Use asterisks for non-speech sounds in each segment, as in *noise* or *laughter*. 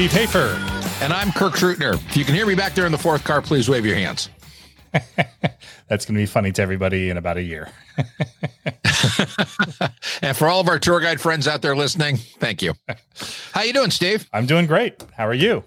Steve Hafer. And I'm Kirk Trutner. If you can hear me back there in the fourth car, please wave your hands. *laughs* That's going to be funny to everybody in about a year. *laughs* and for all of our tour guide friends out there listening, thank you. How you doing, Steve? I'm doing great. How are you?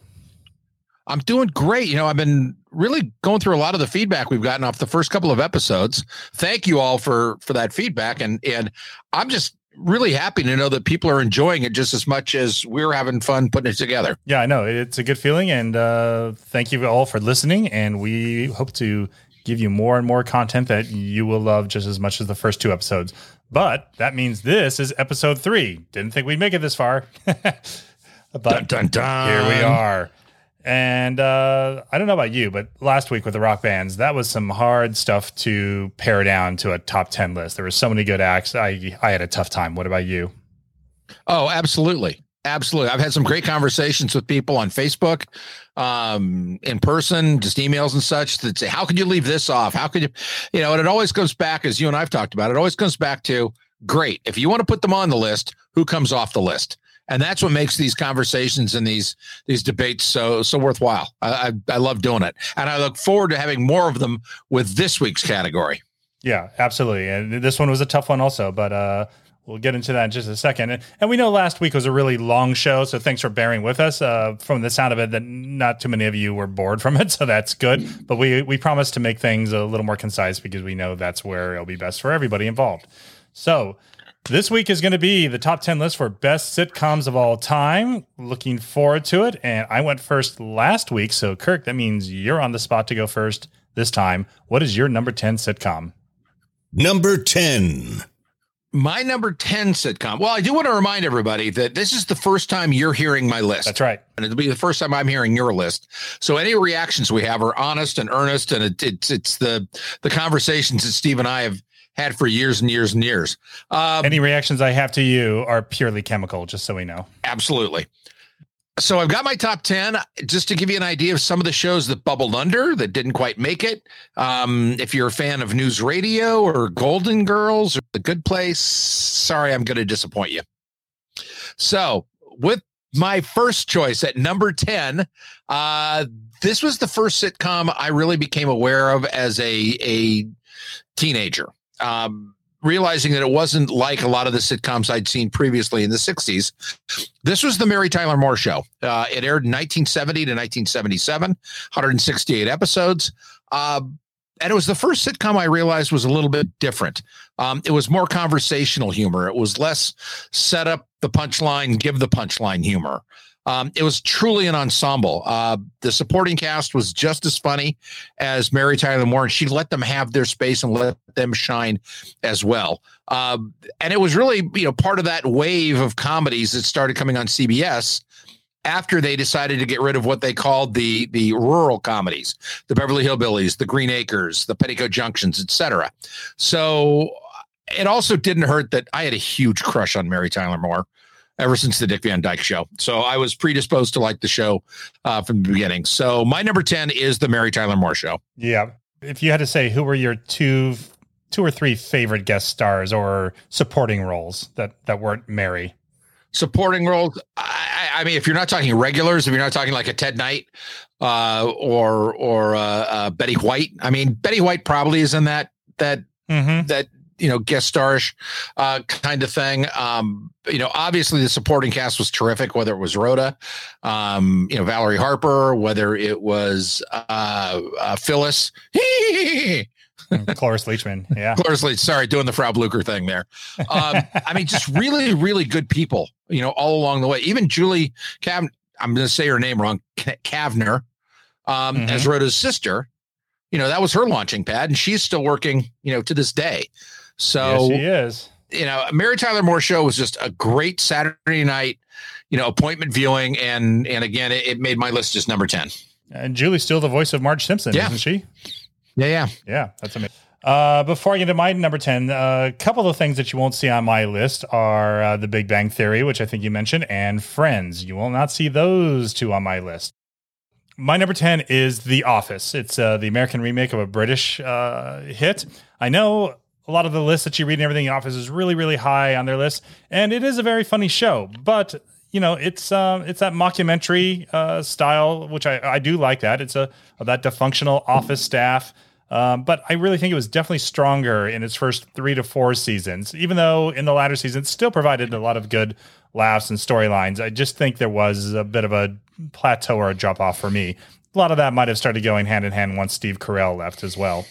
I'm doing great. You know, I've been really going through a lot of the feedback we've gotten off the first couple of episodes. Thank you all for for that feedback and and I'm just really happy to know that people are enjoying it just as much as we're having fun putting it together. Yeah, I know. It's a good feeling and uh thank you all for listening and we hope to give you more and more content that you will love just as much as the first two episodes. But that means this is episode 3. Didn't think we'd make it this far. *laughs* but dun, dun, dun. here we are. And uh, I don't know about you, but last week with the rock bands, that was some hard stuff to pare down to a top 10 list. There were so many good acts. I, I had a tough time. What about you? Oh, absolutely. Absolutely. I've had some great conversations with people on Facebook, um, in person, just emails and such that say, how could you leave this off? How could you, you know, and it always comes back, as you and I've talked about, it always comes back to great. If you want to put them on the list, who comes off the list? And that's what makes these conversations and these these debates so so worthwhile. I, I, I love doing it, and I look forward to having more of them with this week's category. Yeah, absolutely, and this one was a tough one also, but uh, we'll get into that in just a second. And, and we know last week was a really long show, so thanks for bearing with us. Uh, from the sound of it, that not too many of you were bored from it, *laughs* so that's good. But we we promise to make things a little more concise because we know that's where it'll be best for everybody involved. So this week is going to be the top 10 list for best sitcoms of all time. Looking forward to it. And I went first last week. So, Kirk, that means you're on the spot to go first this time. What is your number 10 sitcom? Number 10. My number 10 sitcom. Well, I do want to remind everybody that this is the first time you're hearing my list. That's right. And it'll be the first time I'm hearing your list. So any reactions we have are honest and earnest. And it, it's, it's the, the conversations that Steve and I have had for years and years and years. Um, Any reactions I have to you are purely chemical, just so we know. Absolutely. So I've got my top 10 just to give you an idea of some of the shows that bubbled under that didn't quite make it. Um, if you're a fan of news radio or Golden Girls or The Good Place, sorry, I'm going to disappoint you. So with my first choice at number 10, uh, this was the first sitcom I really became aware of as a, a teenager um, realizing that it wasn't like a lot of the sitcoms I'd seen previously in the 60s. This was the Mary Tyler Moore Show. Uh, it aired in 1970 to 1977, 168 episodes. Uh, and it was the first sitcom I realized was a little bit different. Um, it was more conversational humor. It was less set up the punchline, give the punchline humor. Um, it was truly an ensemble. Uh, the supporting cast was just as funny as Mary Tyler Moore, and she let them have their space and let them shine as well. Um, and it was really, you know, part of that wave of comedies that started coming on CBS after they decided to get rid of what they called the the rural comedies, the Beverly Hillbillies, the Green Acres, the Petticoat Junctions, etc. So it also didn't hurt that I had a huge crush on Mary Tyler Moore ever since the Dick Van Dyke show. So I was predisposed to like the show uh, from the beginning. So my number 10 is the Mary Tyler Moore show. Yeah. If you had to say who were your two two or three favorite guest stars or supporting roles that that weren't Mary? Supporting roles. I, I mean, if you're not talking regulars, if you're not talking like a Ted Knight uh, or or uh, uh Betty White, I mean, Betty White probably is in that that mm-hmm. that you know guest starish uh, kind of thing. Um, you know, obviously the supporting cast was terrific. Whether it was Rhoda, um, you know, Valerie Harper, whether it was uh, uh, Phyllis. *laughs* Cloris Leachman, yeah. Cloris Leach, sorry, doing the Frau Blucher thing there. Um, I mean, just really, really good people, you know, all along the way. Even Julie Cav, I'm going to say her name wrong, Kavner, um, mm-hmm. as Rhoda's sister. You know, that was her launching pad, and she's still working, you know, to this day. So yes, she is. You know, Mary Tyler Moore show was just a great Saturday night, you know, appointment viewing, and and again, it, it made my list just number ten. And Julie's still the voice of Marge Simpson, yeah. isn't she? Yeah, yeah, yeah. That's amazing. Uh, before I get to my number 10, a uh, couple of things that you won't see on my list are uh, The Big Bang Theory, which I think you mentioned, and Friends. You will not see those two on my list. My number 10 is The Office. It's uh, the American remake of a British uh, hit. I know a lot of the lists that you read and everything, The Office is really, really high on their list. And it is a very funny show. But you know, it's uh, it's that mockumentary uh, style, which I, I do like that. It's a that dysfunctional office staff. Um, but I really think it was definitely stronger in its first three to four seasons, even though in the latter seasons still provided a lot of good laughs and storylines. I just think there was a bit of a plateau or a drop off for me. A lot of that might have started going hand in hand once Steve Carell left as well.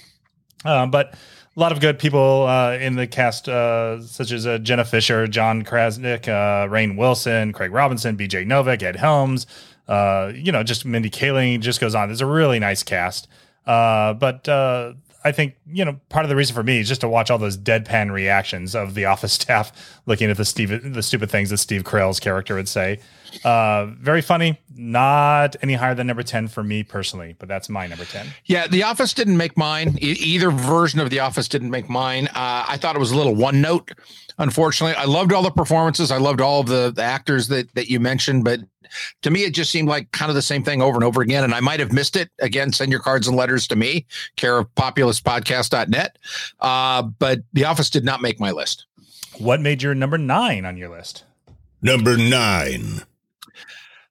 Uh, but a lot of good people uh, in the cast, uh, such as uh, Jenna Fischer, John Krasinski, uh, Rainn Wilson, Craig Robinson, BJ Novak, Ed Helms. Uh, you know, just Mindy Kaling just goes on. There's a really nice cast. Uh, but uh, I think you know part of the reason for me is just to watch all those deadpan reactions of the office *laughs* staff looking at the Steve the stupid things that Steve Carell's character would say. Uh, very funny. Not any higher than number ten for me personally, but that's my number ten. Yeah, The Office didn't make mine. E- either version of The Office didn't make mine. Uh, I thought it was a little one note. Unfortunately, I loved all the performances. I loved all of the, the actors that that you mentioned, but to me, it just seemed like kind of the same thing over and over again. And I might have missed it. Again, send your cards and letters to me, care of populistpodcast.net. Uh, but The Office did not make my list. What made your number nine on your list? Number nine.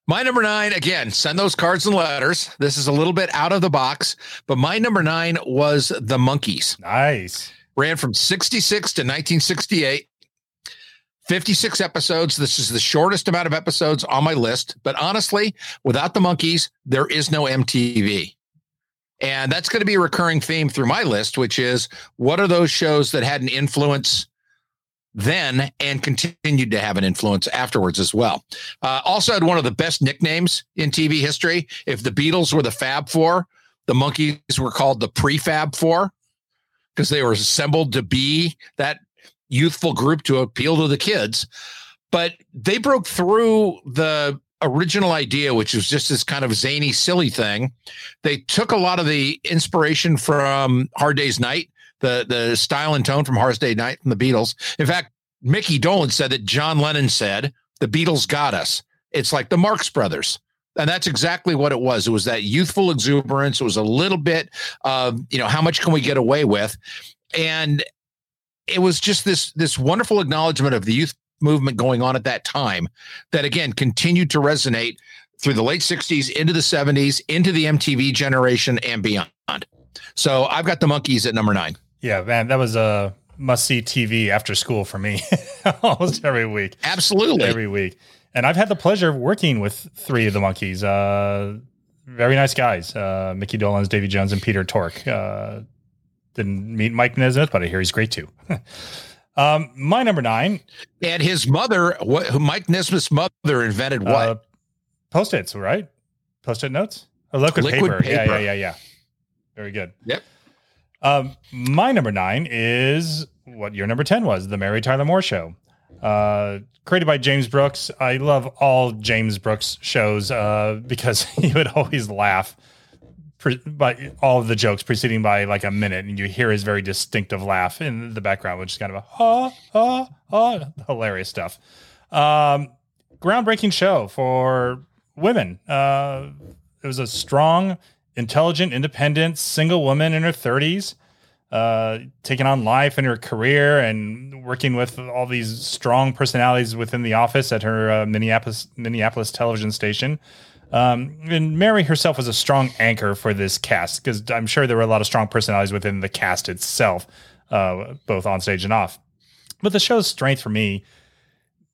My number nine, again, send those cards and letters. This is a little bit out of the box, but my number nine was The Monkees. Nice. Ran from 66 to 1968. 56 episodes. This is the shortest amount of episodes on my list. But honestly, without the Monkees, there is no MTV. And that's going to be a recurring theme through my list, which is what are those shows that had an influence then and continued to have an influence afterwards as well. Uh, also had one of the best nicknames in TV history. If the Beatles were the Fab Four, the Monkees were called the Prefab Four because they were assembled to be that youthful group to appeal to the kids. But they broke through the original idea, which was just this kind of zany, silly thing. They took a lot of the inspiration from Hard Day's Night, the the style and tone from Hard Day Night from the Beatles. In fact, Mickey Dolenz said that John Lennon said, "The Beatles got us." It's like the Marx Brothers. And that's exactly what it was. It was that youthful exuberance. It was a little bit of, you know, how much can we get away with? And it was just this this wonderful acknowledgement of the youth movement going on at that time that again continued to resonate through the late 60s into the 70s into the MTV generation and beyond. So I've got the Monkees at number 9. Yeah, man, that was a must see TV after school for me *laughs* almost every week. Absolutely. Every week. And I've had the pleasure of working with three of the Monkees. Uh, very nice guys. Uh, Mickey Dolenz, Davy Jones, and Peter Tork. Uh, didn't meet Mike Nesmith, but I hear he's great too. *laughs* um, my number nine. And his mother, what Mike Nesmith's mother invented what? Uh, Post-its, right? Post-it notes? A liquid, Liquid paper. Yeah, paper. yeah, yeah, yeah. Very good. Yep. Um, my number nine is what your number 10 was, The Mary Tyler Moore Show. Uh, created by James Brooks. I love all James Brooks shows uh, because *laughs* he would always laugh pre- by all of the jokes preceding by like a minute, and you hear his very distinctive laugh in the background, which is kind of a ha ha ha, hilarious stuff. Um, groundbreaking show for women. Uh, it was a strong, intelligent, independent single woman in her thirties uh, taking on life and her career and working with all these strong personalities within the office at her uh, Minneapolis Minneapolis television station. Um, and Mary herself was a strong anchor for this cast because I'm sure there were a lot of strong personalities within the cast itself, uh, both on stage and off. But the show's strength for me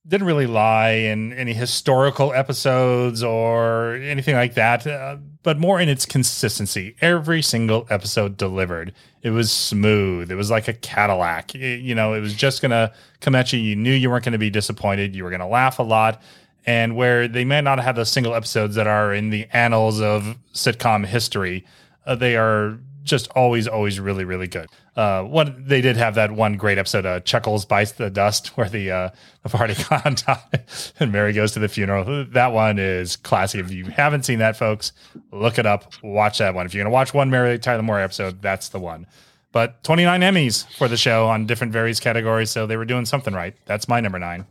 didn't really lie in any historical episodes or anything like that, uh, but more in its consistency. Every single episode delivered. It was smooth. It was like a Cadillac. It- you know, it was just going to come at you. You knew you weren't going to be disappointed. You were going to laugh a lot. And where they may not have those single episodes that are in the annals of sitcom history, uh, they are just always, always really, really good. Uh, what they did have that one great episode, uh, Chuckles bites the dust, *laughs* where the uh, the party *laughs* on top *laughs* and Mary goes to the funeral. That one is classic. If you haven't seen that, folks, look it up. Watch that one. If you're gonna watch one Mary Tyler Moore episode, that's the one. But 29 Emmys for the show on different various categories, so they were doing something right. That's my number nine.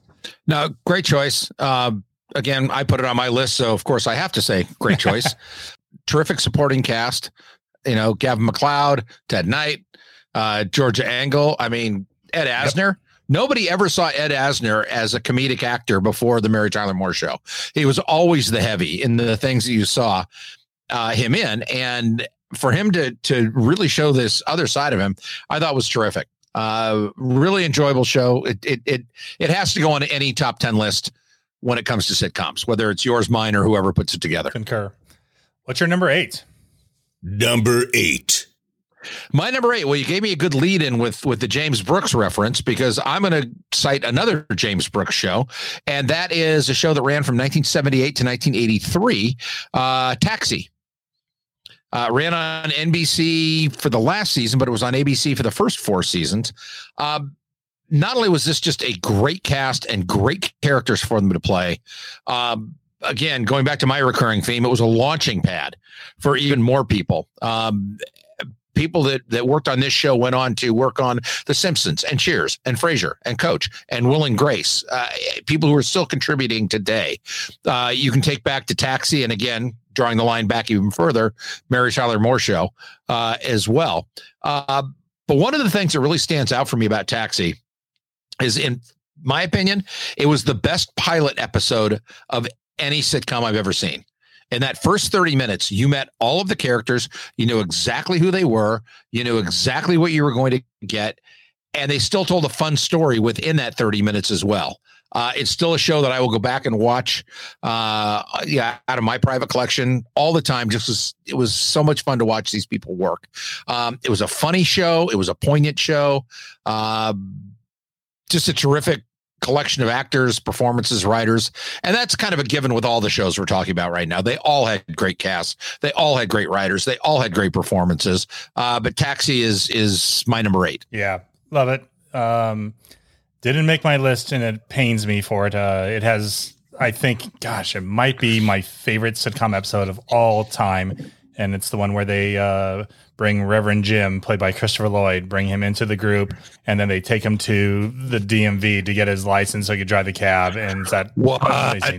No, great choice. Um, again, I put it on my list, so of course I have to say great choice. Terrific supporting cast. You know, Gavin MacLeod, Ted Knight, uh, Georgia Engel. I mean, Ed Asner, Nobody ever saw Ed Asner as a comedic actor before the Mary Tyler Moore show. He was always the heavy in the things that you saw uh, him in, and for him to to really show this other side of him, I thought was terrific. Uh, really enjoyable show. It it it it has to go on any top ten list when it comes to sitcoms, whether it's yours, mine, or whoever puts it together. Concur. What's your number eight? Number eight. My number eight. Well, you gave me a good lead in with with the James Brooks reference because I'm going to cite another James Brooks show, and that is a show that ran from 1978 to 1983, uh, Taxi. Uh, ran on NBC for the last season, but it was on ABC for the first four seasons. Um, not only was this just a great cast and great characters for them to play, um, again, going back to my recurring theme, it was a launching pad for even more people. Um, people that that worked on this show went on to work on The Simpsons and Cheers and Frasier and Coach and Will and Grace. Uh, people who are still contributing today. Uh, you can take back to Taxi and again drawing the line back even further, Mary Tyler Moore show uh, as well. Uh, but one of the things that really stands out for me about Taxi is, in my opinion, it was the best pilot episode of any sitcom I've ever seen. In that first 30 minutes, you met all of the characters. You knew exactly who they were. You knew exactly what you were going to get. And they still told a fun story within that 30 minutes as well. Uh, it's still a show that I will go back and watch. Uh, yeah, out of my private collection all the time. Just was, it was so much fun to watch these people work. Um, it was a funny show. It was a poignant show. Uh, just a terrific collection of actors, performances, writers, and that's kind of a given with all the shows we're talking about right now. They all had great casts, they all had great writers, they all had great performances. Uh, but Taxi is is my number eight. Yeah, love it. Um, didn't make my list, and it pains me for it. Uh, it has, I think, gosh, it might be my favorite sitcom episode of all time, and it's the one where they. Uh, bring Reverend Jim, played by Christopher Lloyd, bring him into the group, and then they take him to the DMV to get his license so he could drive the cab. And that what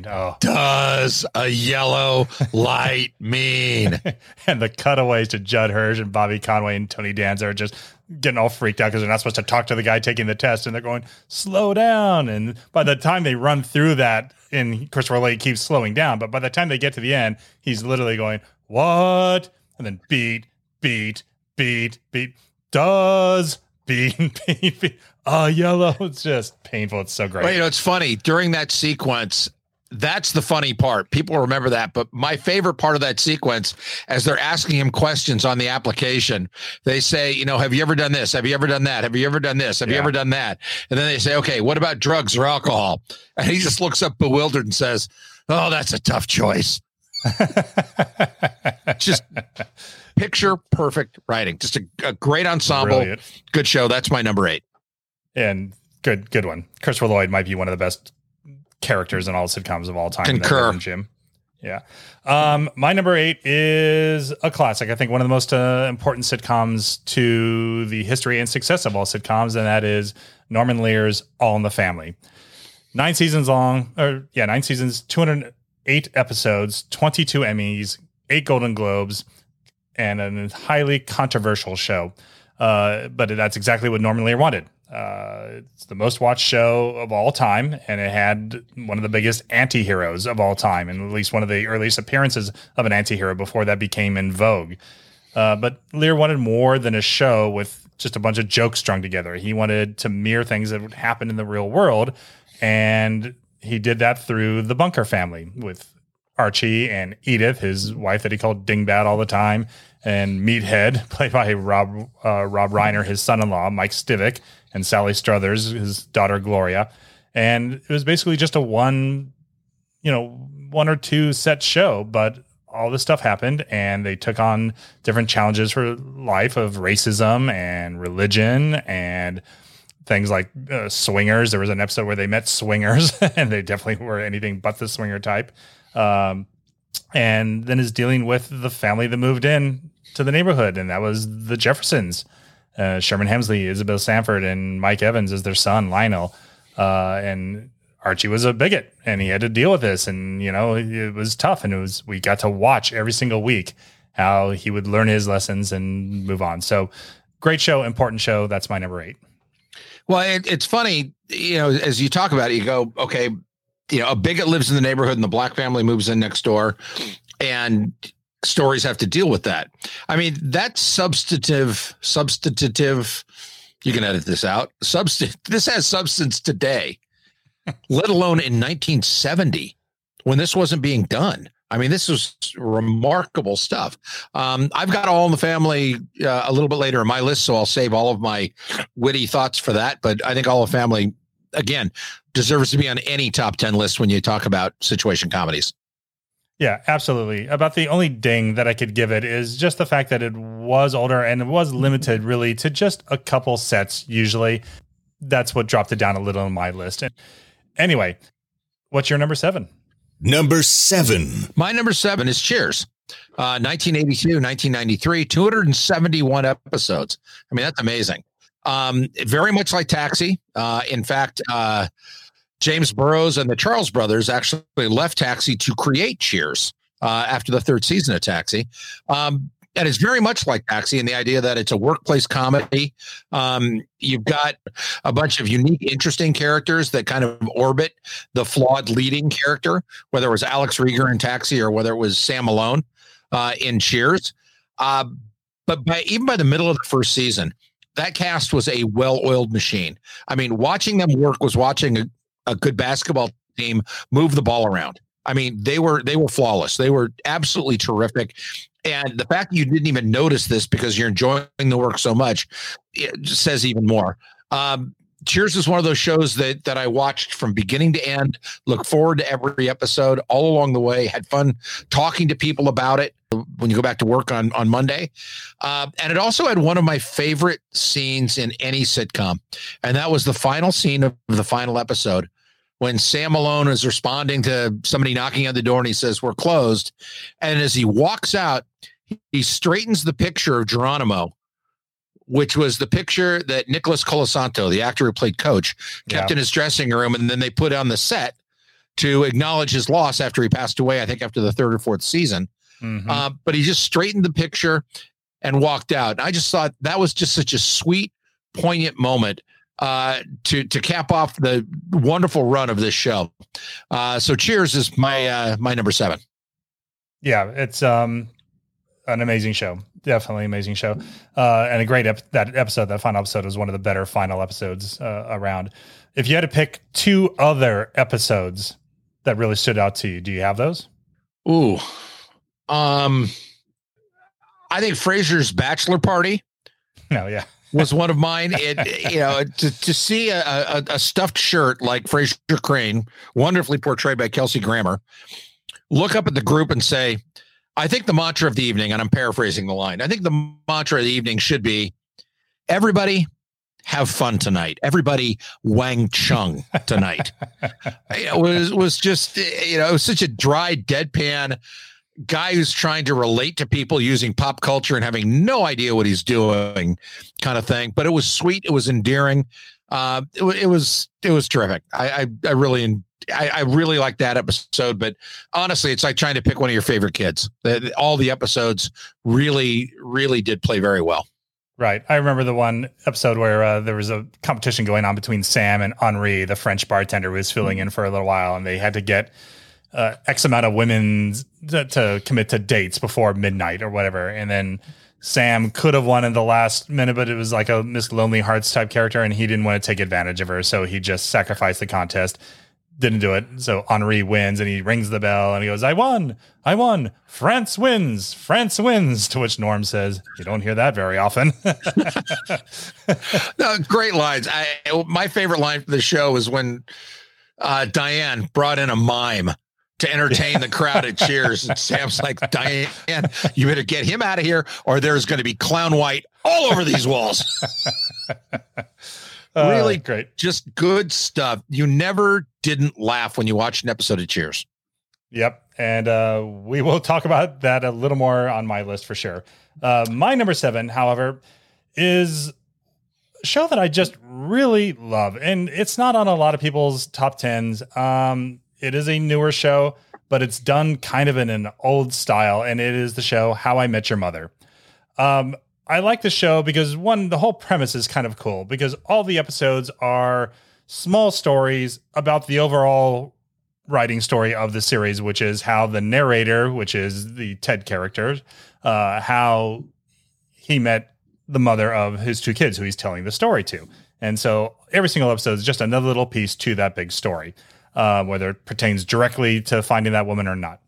oh. does a yellow light *laughs* mean? and the cutaways to Judd Hirsch and Bobby Conway and Tony Danza are just getting all freaked out because they're not supposed to talk to the guy taking the test, and they're going slow down. And by the time they run through that, and Christopher Lloyd keeps slowing down, but by the time they get to the end, he's literally going what, and then beat beat, beat, beat, does beat, *laughs* beat, beat. Oh, yellow. It's just painful. It's so great. Well, you know, it's funny during that sequence. That's the funny part. People remember that. But my favorite part of that sequence, as they're asking him questions on the application, they say, you know, have you ever done this? Have you ever done that? Have you ever done this? Have yeah. you ever done that? And then they say, okay, what about drugs or alcohol? *laughs* And he just looks up bewildered and says, oh, that's a tough choice. *laughs* just picture perfect writing. Just a, a great ensemble. Brilliant. Good show. That's my number eight. And good, good one. Christopher Lloyd might be one of the best characters in all sitcoms of all time. Concur. Jim. Yeah. Um, my number eight is a classic. I think one of the most uh, important sitcoms to the history and success of all sitcoms, and that is Norman Lear's All in the Family. Nine seasons long, or yeah, nine seasons, 208 episodes, 22 Emmys, eight Golden Globes and a highly controversial show. Uh, but that's exactly what Norman Lear wanted. Uh, it's the most watched show of all time, and it had one of the biggest anti-heroes of all time, and at least one of the earliest appearances of an anti-hero before that became in vogue. Uh, but Lear wanted more than a show with just a bunch of jokes strung together. He wanted to mirror things that would happen in the real world, and he did that through the Bunker family with Archie and Edith, his wife that he called Dingbat all the time, and Meathead, *laughs* played by Rob uh, Rob Reiner, his son-in-law Mike Stivic, and Sally Struthers, his daughter Gloria, and it was basically just a one, you know, one or two set show, but all this stuff happened and they took on different challenges for life of racism and religion and things like uh, swingers. There was an episode where they met swingers *laughs* and they definitely were anything but the swinger type. Um, and then is dealing with the family that moved in to the neighborhood, and that was the Jeffersons. Uh, Sherman Hemsley, Isabel Sanford, and Mike Evans as their son Lionel. Uh, and Archie was a bigot, and he had to deal with this, and you know it was tough. And it was we got to watch every single week how he would learn his lessons and move on. So great show, important show. That's my number eight. Well, it, it's funny, you know, as you talk about it, you go, okay, you know, a bigot lives in the neighborhood and the black family moves in next door, and stories have to deal with that. I mean, that's substantive, substantive. You can edit this out. Substance. This has substance today, *laughs* let alone in 1970 when this wasn't being done. I mean, this was remarkable stuff. Um, I've got All in the Family uh, a little bit later in my list, so I'll save all of my witty thoughts for that. But I think All in the Family, again, deserves to be on any top 10 list when you talk about situation comedies. Yeah, absolutely. About the only ding that I could give it is just the fact that it was older and it was limited really to just a couple sets usually. That's what dropped it down a little on my list. And anyway, what's your number seven? Number seven. My number seven is Cheers. Uh, 1982, 1993, 271 episodes. I mean, that's amazing. Um, very much like Taxi. Uh, in fact, uh, James Burrows and the Charles brothers actually left Taxi to create Cheers uh, after the third season of Taxi. Um, and it's very much like Taxi in the idea that it's a workplace comedy. Um, you've got a bunch of unique, interesting characters that kind of orbit the flawed leading character, whether it was Alex Rieger in Taxi or whether it was Sam Malone uh, in Cheers. Uh, but by even by the middle of the first season, that cast was a well-oiled machine. I mean, watching them work was watching a, a good basketball team move the ball around. I mean, they were they were flawless. They were absolutely terrific. And the fact that you didn't even notice this because you're enjoying the work so much says even more. Um, Cheers is one of those shows that that I watched from beginning to end. Look forward to every episode all along the way. Had fun talking to people about it when you go back to work on on Monday. Uh, and it also had one of my favorite scenes in any sitcom, and that was the final scene of the final episode when Sam Malone is responding to somebody knocking on the door and he says, We're closed. And as he walks out, he straightens the picture of Geronimo, which was the picture that Nicholas Colasanto, the actor who played coach, kept Yeah. in his dressing room. And then they put on the set to acknowledge his loss after he passed away, I think after the third or fourth season. Mhm. Uh, but he just straightened the picture and walked out. I just thought that was just such a sweet, poignant moment uh, to to cap off the wonderful run of this show. Uh, so, Cheers is my uh, my number seven. yeah, it's um an amazing show. Definitely amazing show. Uh, and a great ep- that episode, that final episode was one of the better final episodes uh, around. If you had to pick two other episodes that really stood out to you, do you have those? Ooh, um, I think Frasier's bachelor party No, *laughs* yeah. Was one of mine. It you know to to see a, a, a stuffed shirt like Frasier Crane, wonderfully portrayed by Kelsey Grammer, look up at the group and say, "I think the mantra of the evening," and I'm paraphrasing the line. I think the mantra of the evening should be, "Everybody." Have fun tonight. Everybody Wang Chung tonight. *laughs* it was was just you know it was such a dry deadpan guy who's trying to relate to people using pop culture and having no idea what he's doing kind of thing. But it was sweet. It was endearing. Uh it, it was it was terrific. I i, I really I, I really like that episode. But honestly it's like trying to pick one of your favorite kids. The- the- all the episodes really really did play very well. Right. I remember the one episode where uh, there was a competition going on between Sam and Henri, the French bartender who was filling in for a little while, and they had to get uh, X amount of women to, to commit to dates before midnight or whatever. And then Sam could have won in the last minute, but it was like a Miss Lonely Hearts type character, and he didn't want to take advantage of her. So he just sacrificed the contest. Didn't do it. So Henri wins and he rings the bell and he goes, I won. I won. France wins. France wins. To which Norm says, You don't hear that very often. *laughs* no, great lines I, my favorite line for the show is when uh diane brought in a mime to entertain the crowd at cheers and sam's like diane you better get him out of here or there's going to be clown white all over these walls *laughs* Uh, Really? great. just good stuff you never didn't laugh when you watched an episode of cheers Yep. And uh, we will talk about that a little more on my list for sure. Uh, my number seven, however, is show that I just really love. And it's not on a lot of people's top tens. Um, it is a newer show, but it's done kind of in an old style. And it is the show How I Met Your Mother. Um, I like the show because one, the whole premise is kind of cool because all the episodes are small stories about the overall writing story of the series, which is how the narrator, which is the Ted character, uh, how he met the mother of his two kids who he's telling the story to. And so every single episode is just another little piece to that big story, uh, whether it pertains directly to finding that woman or not.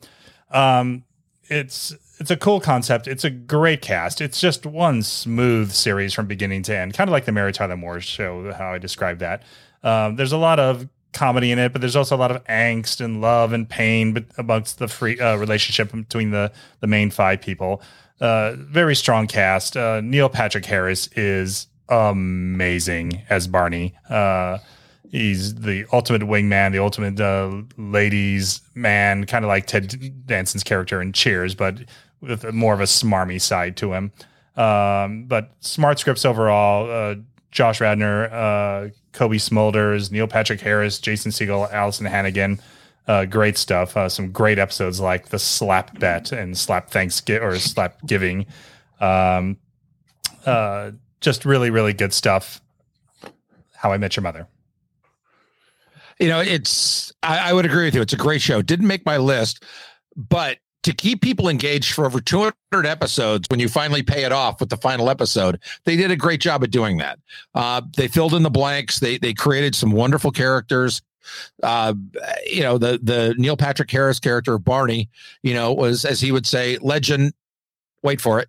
Um, it's it's a cool concept. It's a great cast. It's just one smooth series from beginning to end, kind of like the Mary Tyler Moore show, how I described that. Um, there's a lot of comedy in it, but there's also a lot of angst and love and pain but amongst the free uh, relationship between the the main five people. Uh, very strong cast. Uh, Neil Patrick Harris is amazing as Barney. He's the ultimate wingman, the ultimate uh, ladies man, kind of like Ted Danson's character in Cheers, but with more of a smarmy side to him. Um, but smart scripts overall. Uh, Josh Radnor, uh, Cobie Smulders, Neil Patrick Harris, Jason Segel, Alyson Hannigan. Uh, great stuff. Uh, some great episodes like the Slap Bet and Slap Thanksgiving or Slap Giving. Um, uh, just really, really good stuff. How I Met Your Mother. You know, it's I, I would agree with you. It's a great show. Didn't make my list, but to keep people engaged for over 200 episodes when you finally pay it off with the final episode they did a great job at doing that uh, they filled in the blanks they they created some wonderful characters uh, you know the the neil patrick harris character of barney you know was as he would say legend wait for it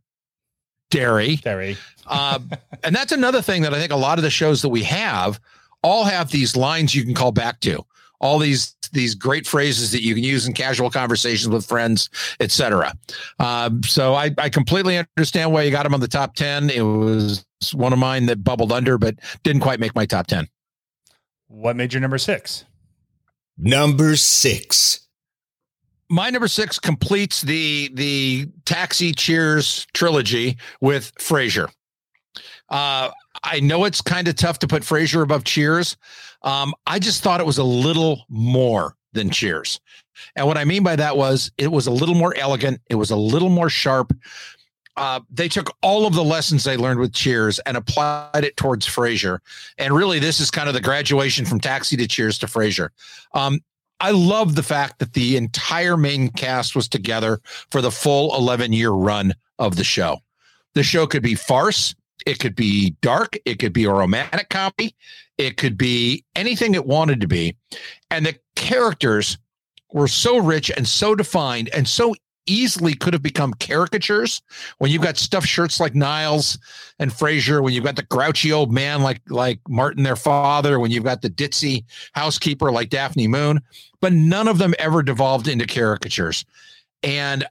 dairy Dairy. uh, and that's another thing that i think a lot of the shows that we have all have these lines you can call back to all these these great phrases that you can use in casual conversations with friends, etc. Um, so I, I completely understand why you got him on the top ten. It was one of mine that bubbled under, but didn't quite make my top ten. What made your number six? Number six. My number six completes the the Taxi Cheers trilogy with Frasier. Uh, I know it's kind of tough to put Frasier above Cheers. Um, I just thought it was a little more than Cheers. And what I mean by that was it was a little more elegant, it was a little more sharp. Uh, they took all of the lessons they learned with Cheers and applied it towards Frasier. And really, this is kind of the graduation from Taxi to Cheers to Frasier. Um, I love the fact that the entire main cast was together for the full 11 year run of the show. The show could be farce, it could be dark, it could be a romantic comedy, it could be anything it wanted to be. And the characters were so rich and so defined and so easily could have become caricatures when you've got stuffed shirts like Niles and Frasier, when you've got the grouchy old man like like Martin, their father, when you've got the ditzy housekeeper like Daphne Moon, but none of them ever devolved into caricatures. And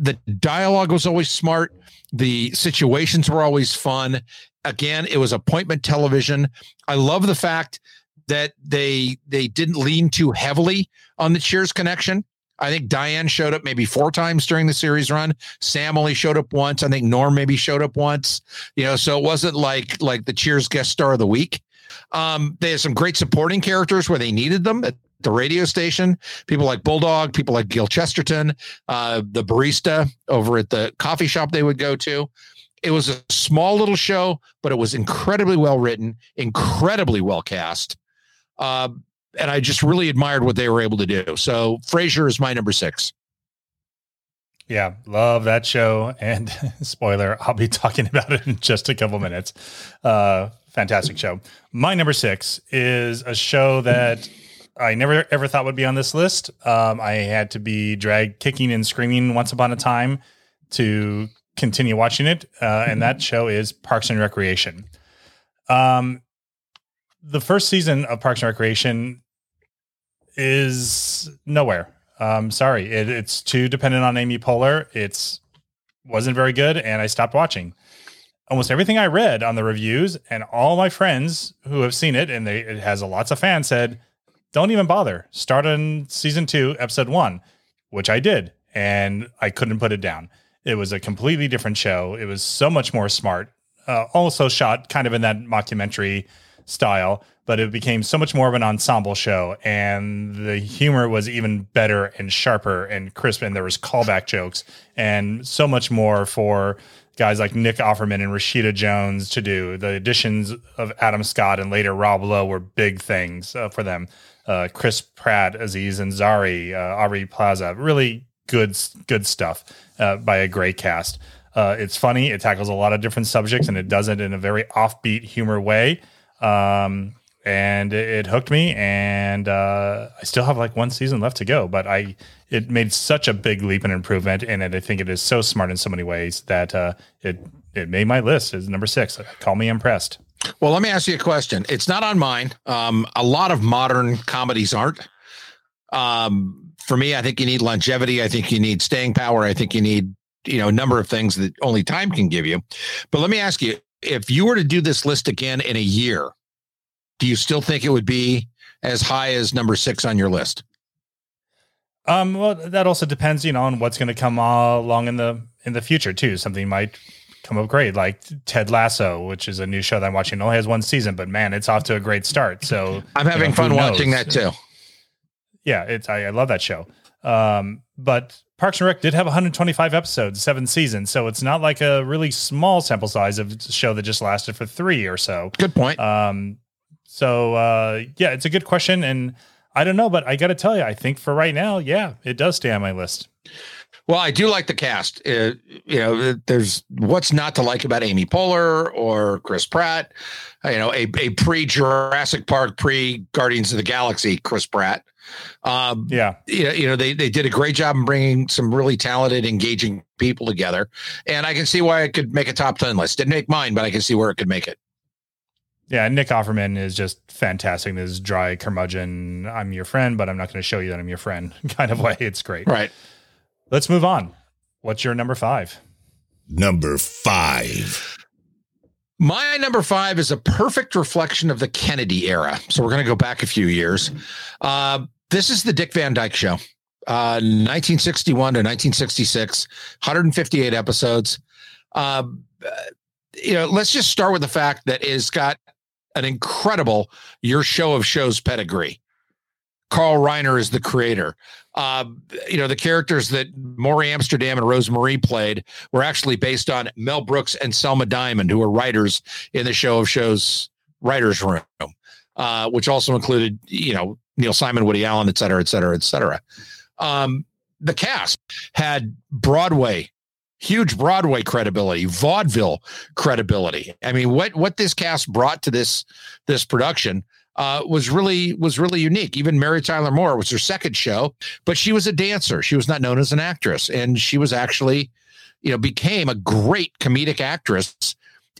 the dialogue was always smart. The situations were always fun. Again, it was appointment television. I love the fact that they they didn't lean too heavily on the Cheers connection. I think Diane showed up maybe four times during the series run. Sam only showed up once. I think Norm maybe showed up once. You know, so it wasn't like like the Cheers guest star of the week. Um, they had some great supporting characters where they needed them the radio station. People like Bulldog, people like Gil Chesterton, uh, the barista over at the coffee shop they would go to. It was a small little show, but it was incredibly well written, incredibly well cast. Uh, and I just really admired what they were able to do. So Frasier is my number six. Yeah, love that show. And *laughs* spoiler, I'll be talking about it in just a couple minutes. Uh, fantastic show. My number six is a show that I never ever thought would be on this list. Um, I had to be dragged kicking and screaming once upon a time to continue watching it. Uh, and that show is Parks and Recreation. Um, the first season of Parks and Recreation is nowhere. Um, sorry, it, it's too dependent on Amy Poehler. It's wasn't very good, and I stopped watching. Almost everything I read on the reviews, and all my friends who have seen it, and they it has a lots of fans said, "Don't even bother. Start on season two, episode one," which I did, and I couldn't put it down. It was a completely different show. It was so much more smart. Uh, also shot kind of in that mockumentary style, but it became so much more of an ensemble show, and the humor was even better and sharper and crisp, and there was callback jokes and so much more for guys like Nick Offerman and Rashida Jones to do. The additions of Adam Scott and later Rob Lowe were big things uh, for them. Uh, Chris Pratt, Aziz Ansari, uh, Aubrey Plaza, really good good stuff uh, by a great cast. Uh, it's funny. It tackles a lot of different subjects, and it does it in a very offbeat humor way. Um, and it, hooked me. And uh, I still have like one season left to go, but I it made such a big leap and improvement, and I think it is so smart in so many ways that uh, it it made my list as number six. Call me impressed. Well, let me ask you a question. It's not on mine. Um, a lot of modern comedies aren't. Um, for me, I think you need longevity. I think you need staying power. I think you need you know a number of things that only time can give you. But let me ask you: if you were to do this list again in a year, do you still think it would be as high as number six on your list? Um, well, that also depends, you know, on what's going to come along in the in the future too. Something might come up great, like Ted Lasso, which is a new show that I'm watching. It only has one season, but man, it's off to a great start. So I'm having you know, fun watching that too. Yeah, it's I, I love that show. Um, but Parks and Rec did have 125 episodes, seven seasons, so it's not like a really small sample size of a show that just lasted for three or so. Good point. Um, so uh, yeah, it's a good question, and I don't know, but I got to tell you, I think for right now, yeah, it does stay on my list. Well, I do like the cast. Uh, you know, there's what's not to like about Amy Poehler or Chris Pratt. You know, a, a pre Jurassic Park, pre Guardians of the Galaxy Chris Pratt. Um, yeah, you know, you know, they they did a great job in bringing some really talented, engaging people together, and I can see why it could make a top ten list. Didn't make mine, but I can see where it could make it. Yeah, Nick Offerman is just fantastic. This dry curmudgeon, I'm your friend, but I'm not going to show you that I'm your friend *laughs* kind of way. It's great. Right. Let's move on. What's your number five? Number five. My number five is a perfect reflection of the Kennedy era. So we're going to go back a few years. Uh, this is the Dick Van Dyke Show, uh, 1961 to 1966, 158 episodes. Uh, you know, let's just start with the fact that it's got an incredible your show of shows pedigree. Carl Reiner is the creator. Uh, you know, the characters that Morey Amsterdam and Rose Marie played were actually based on Mel Brooks and Selma Diamond, who were writers in the show of shows writers room, uh, which also included, you know, Neil Simon, Woody Allen, et cetera, et cetera, et cetera. Um, the cast had Broadway huge Broadway credibility, vaudeville credibility. I mean, what what this cast brought to this this production uh, was really was really unique. Even Mary Tyler Moore was her second show, but she was a dancer. She was not known as an actress, and she was actually, you know, became a great comedic actress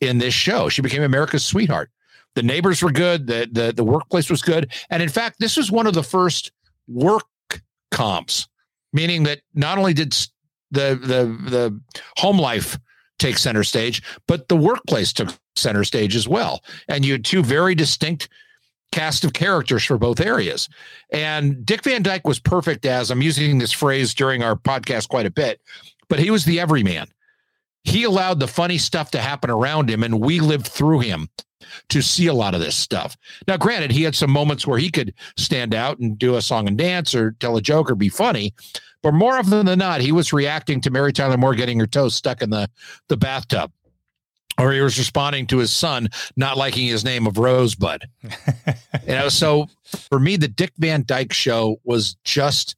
in this show. She became America's sweetheart. The neighbors were good. The the the workplace was good, and in fact, this was one of the first work comps, meaning that not only did the the the home life take center stage, but the workplace took center stage as well. And you had two very distinct cast of characters for both areas. And Dick Van Dyke was perfect as I'm using this phrase during our podcast quite a bit, but he was the everyman. He allowed the funny stuff to happen around him, and we lived through him to see a lot of this stuff. Now, granted, he had some moments where he could stand out and do a song and dance or tell a joke or be funny, but more often than not, he was reacting to Mary Tyler Moore getting her toes stuck in the, the bathtub. Or he was responding to his son not liking his name of Rosebud. *laughs* you know, so for me, the Dick Van Dyke show was just,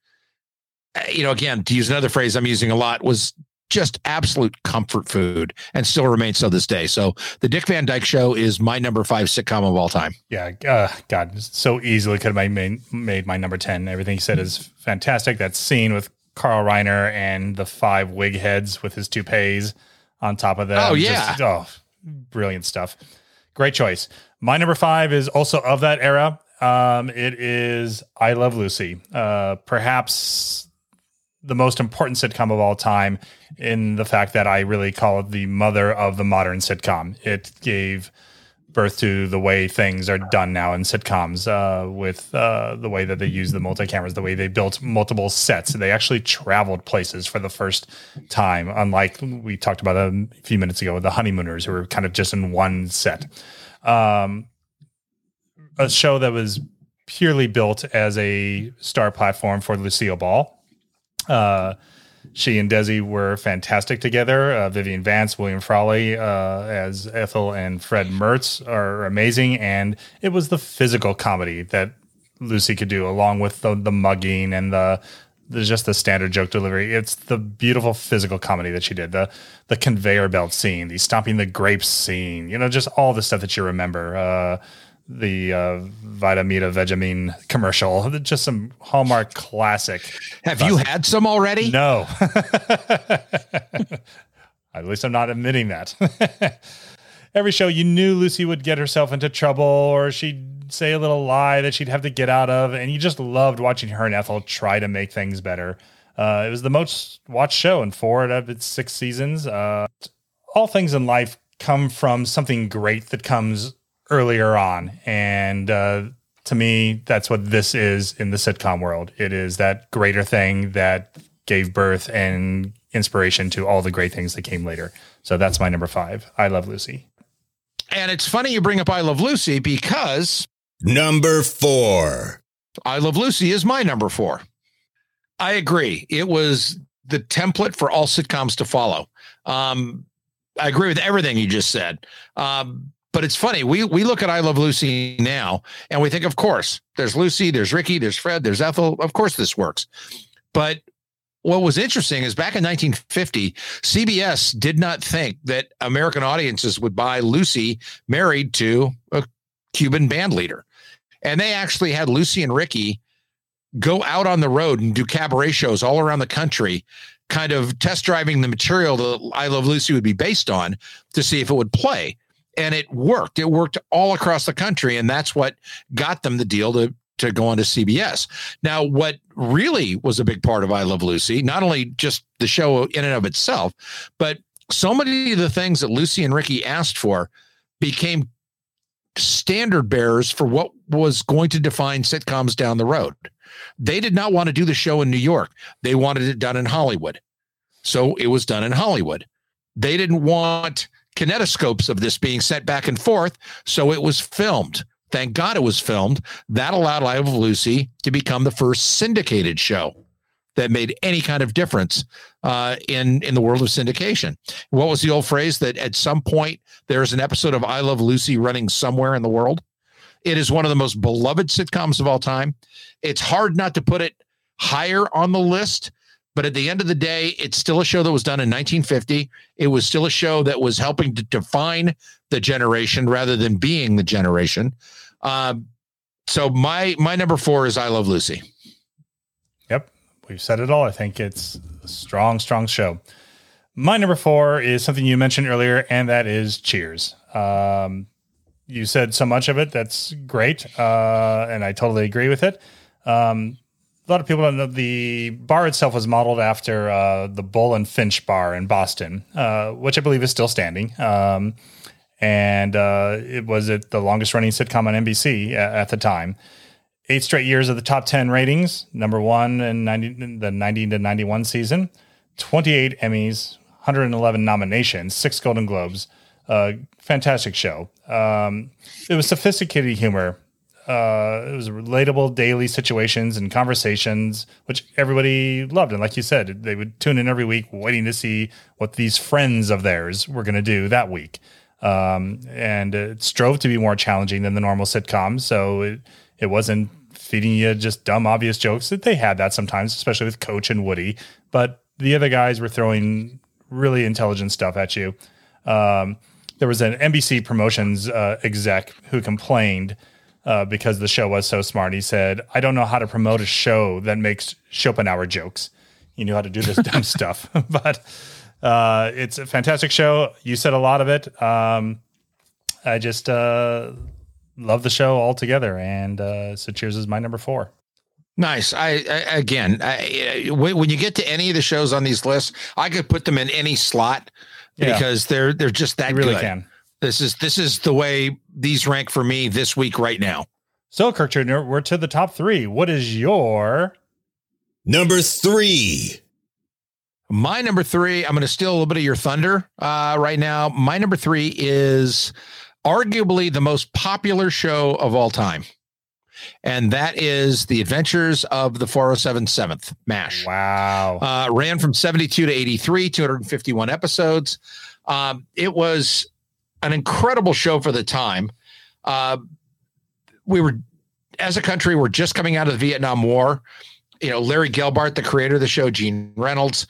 eh, you know, again, to use another phrase I'm using a lot, was just absolute comfort food and still remains so this day. So the Dick Van Dyke Show is my number five sitcom of all time. Yeah, uh, God, so easily could have made made my number ten. Everything he said is fantastic. That scene with Carl Reiner and the five wig heads with his toupees on top of that. Oh yeah, just, oh, brilliant stuff. Great choice. My number five is also of that era. Um, it is I Love Lucy. Uh, perhaps the most important sitcom of all time in the fact that I really call it the mother of the modern sitcom. It gave birth to the way things are done now in sitcoms uh, with uh, the way that they use the multi cameras, the way they built multiple sets. They actually traveled places for the first time, unlike we talked about a few minutes ago with the honeymooners who were kind of just in one set. Um, a show that was purely built as a star platform for Lucille Ball. Uh, she and Desi were fantastic together. Uh, Vivian Vance, William Frawley uh, as Ethel, and Fred Mertz are amazing. And it was the physical comedy that Lucy could do, along with the, the mugging and the just the standard joke delivery. It's the beautiful physical comedy that she did. The the conveyor belt scene, the stomping the grapes scene. You know, just all the stuff that you remember. Uh, the uh, Vitameatavegamin commercial. Just some Hallmark classic. Have you had some already? No. *laughs* At least I'm not admitting that. *laughs* Every show, you knew Lucy would get herself into trouble or she'd say a little lie that she'd have to get out of. And you just loved watching her and Ethel try to make things better. Uh, it was the most watched show in four out of its six seasons. Uh, all things in life come from something great that comes earlier on. And uh, to me, that's what this is in the sitcom world. It is that greater thing that gave birth and inspiration to all the great things that came later. So that's my number five. I Love Lucy. And it's funny you bring up I Love Lucy because Number four. I Love Lucy is my number four. I agree. It was the template for all sitcoms to follow. Um, I agree with everything you just said. Um, but it's funny. We we look at I Love Lucy now and we think, of course, there's Lucy, there's Ricky, there's Fred, there's Ethel. Of course, this works. But what was interesting is back in 1950, CBS did not think that American audiences would buy Lucy married to a Cuban band leader. And they actually had Lucy and Ricky go out on the road and do cabaret shows all around the country, kind of test driving the material that I Love Lucy would be based on to see if it would play and it worked. It worked all across the country, and that's what got them the deal to to go on to CBS. Now, what really was a big part of I Love Lucy, not only just the show in and of itself, but so many of the things that Lucy and Ricky asked for became standard bearers for what was going to define sitcoms down the road. They did not want to do the show in New York. They wanted it done in Hollywood. So it was done in Hollywood. They didn't want kinetoscopes of this being sent back and forth. So it was filmed. Thank God it was filmed. That allowed I Love Lucy to become the first syndicated show that made any kind of difference uh, in in the world of syndication. What was the old phrase that at some point there's an episode of I Love Lucy running somewhere in the world? It is one of the most beloved sitcoms of all time. It's hard not to put it higher on the list but at the end of the day, it's still a show that was done in 1950. It was still a show that was helping to define the generation rather than being the generation. Um, so my my number four is I Love Lucy. Yep, we've said it all. I think it's a strong, strong show. My number four is something you mentioned earlier, and that is Cheers. Um, you said so much of it. That's great, uh, and I totally agree with it. Um, lot of people don't know the bar itself was modeled after uh, the Bull and Finch bar in Boston, uh, which I believe is still standing. Um, and uh, it was it the longest running sitcom on NBC at, at, the time. Eight straight years of the top 10 ratings, number one in 90, the 90 to 91 season, 28 Emmys, 111 nominations, six Golden Globes. Uh, fantastic show. Um, it was sophisticated humor uh, it was relatable daily situations and conversations, which everybody loved. And like you said, they would tune in every week, waiting to see what these friends of theirs were going to do that week. Um, and it strove to be more challenging than the normal sitcom. So it, it wasn't feeding you just dumb, obvious jokes. That They had that sometimes, especially with Coach and Woody. But the other guys were throwing really intelligent stuff at you. Um, there was an NBC promotions uh, exec who complained uh, because the show was so smart. He said, I don't know how to promote a show that makes Schopenhauer jokes. He knew how to do this dumb *laughs* stuff, *laughs* but uh, it's a fantastic show. You said a lot of it. Um, I just uh, love the show altogether. And uh, so Cheers is my number four. Nice. I, I again, I, when you get to any of the shows on these lists, I could put them in any slot yeah. because they're they're just that you really good. can. This is this is the way these rank for me this week right now. So, Kirk Jr., we're to the top three. What is your number three? My number three, I'm going to steal a little bit of your thunder uh, right now. My number three is arguably the most popular show of all time. And that is The Adventures of the 4077th, MASH. Wow. Uh, ran from 72 to 83, 251 episodes. Um, it was an incredible show for the time. Uh, we were, as a country, we're just coming out of the Vietnam War. You know, Larry Gelbart, the creator of the show, Gene Reynolds,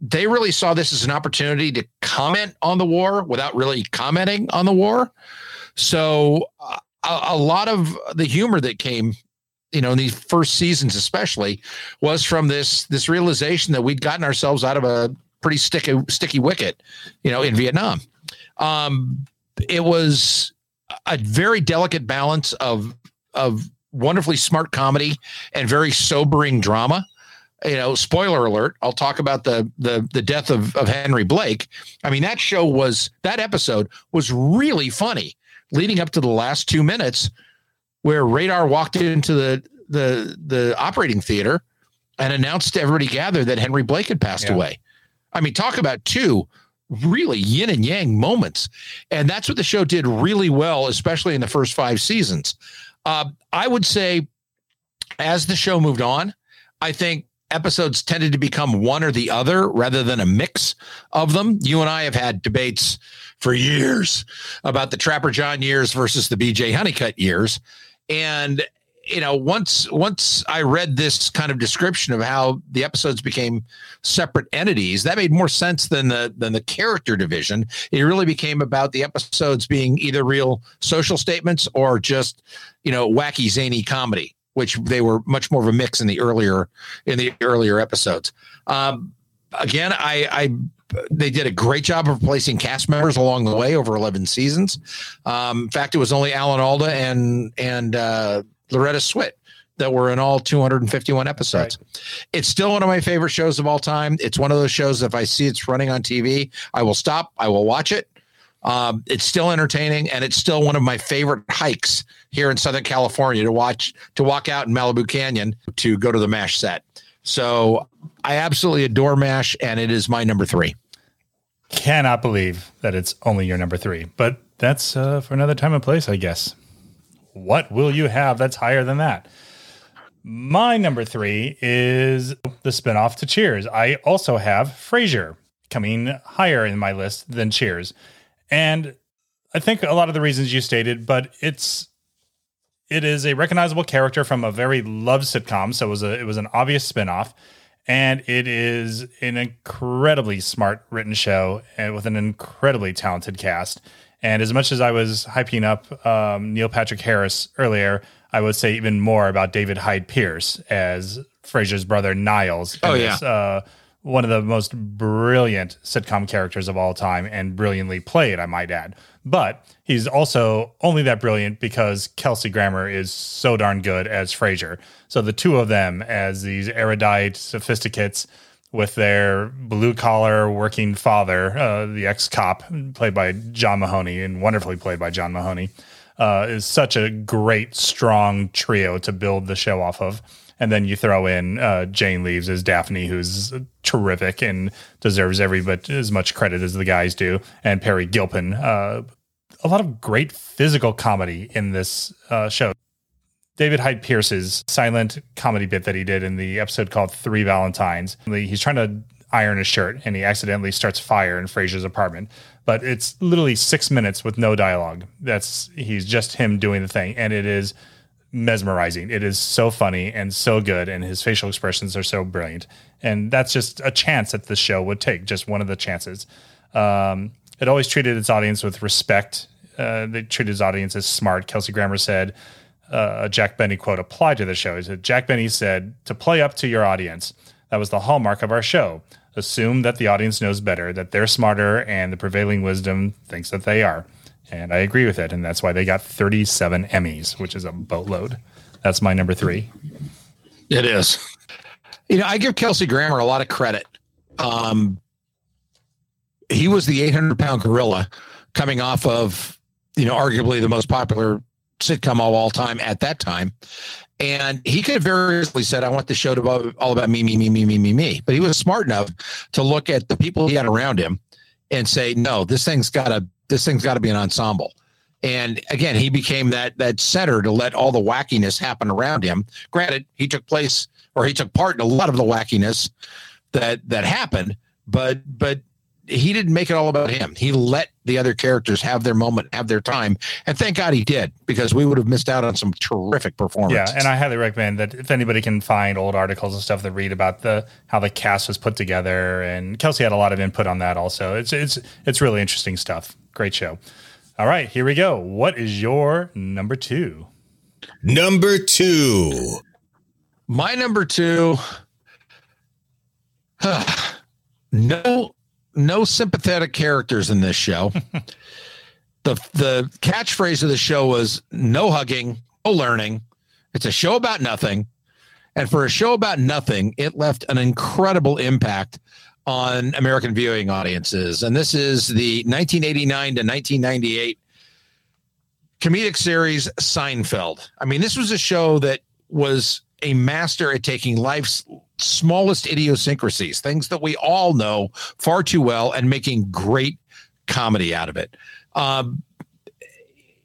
they really saw this as an opportunity to comment on the war without really commenting on the war. So, uh, a, a lot of the humor that came you know in these first seasons especially was from this this realization that we'd gotten ourselves out of a pretty sticky sticky wicket you know in vietnam um it was a very delicate balance of of wonderfully smart comedy and very sobering drama. You know spoiler alert i'll talk about the the the death of of henry blake. I mean that show was that episode was really funny leading up to the last two minutes where radar walked into the the the operating theater and announced to everybody gathered that henry blake had passed Yeah. away. I mean talk about two really yin and yang moments. And that's what the show did really well especially in the first five seasons. Uh, i would say as the show moved on i think episodes tended to become one or the other rather than a mix of them. You and i have had debates for years about the Trapper John years versus the BJ Honeycutt years. And you know, once once I read this kind of description of how the episodes became separate entities, that made more sense than the than the character division. It really became about the episodes being either real social statements or just, you know, wacky zany comedy, which they were much more of a mix in the earlier in the earlier episodes. Um, again, I, I they did a great job of replacing cast members along the way over 11 seasons. Um, in fact, it was only Alan Alda and and uh, Loretta Swit that were in all 251 episodes. It's still one of my favorite shows of all time. It's one of those shows if I see it's running on TV, I will stop, I will watch it. Um, it's still entertaining, and it's still one of my favorite hikes here in Southern California to watch to walk out in Malibu Canyon to go to the Mash set. So I absolutely adore Mash, and it is my number three. Cannot believe that it's only your number three, but that's uh, for another time and place, I guess. What will you have that's higher than that? My number three is the spinoff to Cheers. I also have Frasier coming higher in my list than Cheers. And I think a lot of the reasons you stated, but it's it is a recognizable character from a very loved sitcom. So it was a it was an obvious spinoff. And it is an incredibly smart written show and with an incredibly talented cast. And as much as I was hyping up um, Neil Patrick Harris earlier, I would say even more about David Hyde Pierce as Frasier's brother Niles. Oh, yeah. uh, one of the most brilliant sitcom characters of all time and brilliantly played, I might add. But he's also only that brilliant because Kelsey Grammer is so darn good as Frasier. So the two of them as these erudite sophisticates with their blue collar working father, uh, the ex cop, played by John Mahoney and wonderfully played by John Mahoney, uh, is such a great, strong trio to build the show off of. And then you throw in uh, Jane Leeves as Daphne, who's terrific and deserves every bit as much credit as the guys do, and Peri Gilpin. Uh, a lot of great physical comedy in this uh, show. David Hyde Pierce's silent comedy bit that he did in the episode called Three Valentines. He's trying to iron his shirt and he accidentally starts fire in Frasier's apartment. But it's literally six minutes with no dialogue. That's he's just him doing the thing. And it is mesmerizing. It is so funny and so good, and his facial expressions are so brilliant. And that's just a chance that the show would take, just one of the chances. Um, it always treated its audience with respect. Uh, they treated its audience as smart. Kelsey Grammer said, uh, a Jack Benny quote applied to the show. He said, Jack Benny said, to play up to your audience. That was the hallmark of our show. Assume that the audience knows better, that they're smarter, and the prevailing wisdom thinks that they are. And I agree with it. And that's why they got 37 Emmys, which is a boatload. That's my number three. It is. You know, I give Kelsey Grammer a lot of credit. Um, he was the 800 pound gorilla coming off of, you know, arguably the most popular sitcom of all time at that time. And he could have very easily said, I want the show to be all about me, me, me, me, me, me, me. But he was smart enough to look at the people he had around him and say, no, this thing's got to, this thing's got to be an ensemble. And again, he became that that center to let all the wackiness happen around him. Granted, he took place or he took part in a lot of the wackiness that that happened, but but he didn't make it all about him. He let the other characters have their moment, have their time, and thank God he did because we would have missed out on some terrific performances. Yeah, and I highly recommend that if anybody can find old articles and stuff to read about the how the cast was put together, and Kelsey had a lot of input on that. Also, it's it's it's really interesting stuff. Great show. All right, here we go. What is your number two? Number two. My number two. *sighs* no no sympathetic characters in this show. *laughs* the the catchphrase of the show was no hugging, no learning. It's a show about nothing. And for a show about nothing, it left an incredible impact on American viewing audiences. And this is the 1989 to 1998 comedic series Seinfeld. I mean, this was a show that was a master at taking life's smallest idiosyncrasies, things that we all know far too well, and making great comedy out of it. Um,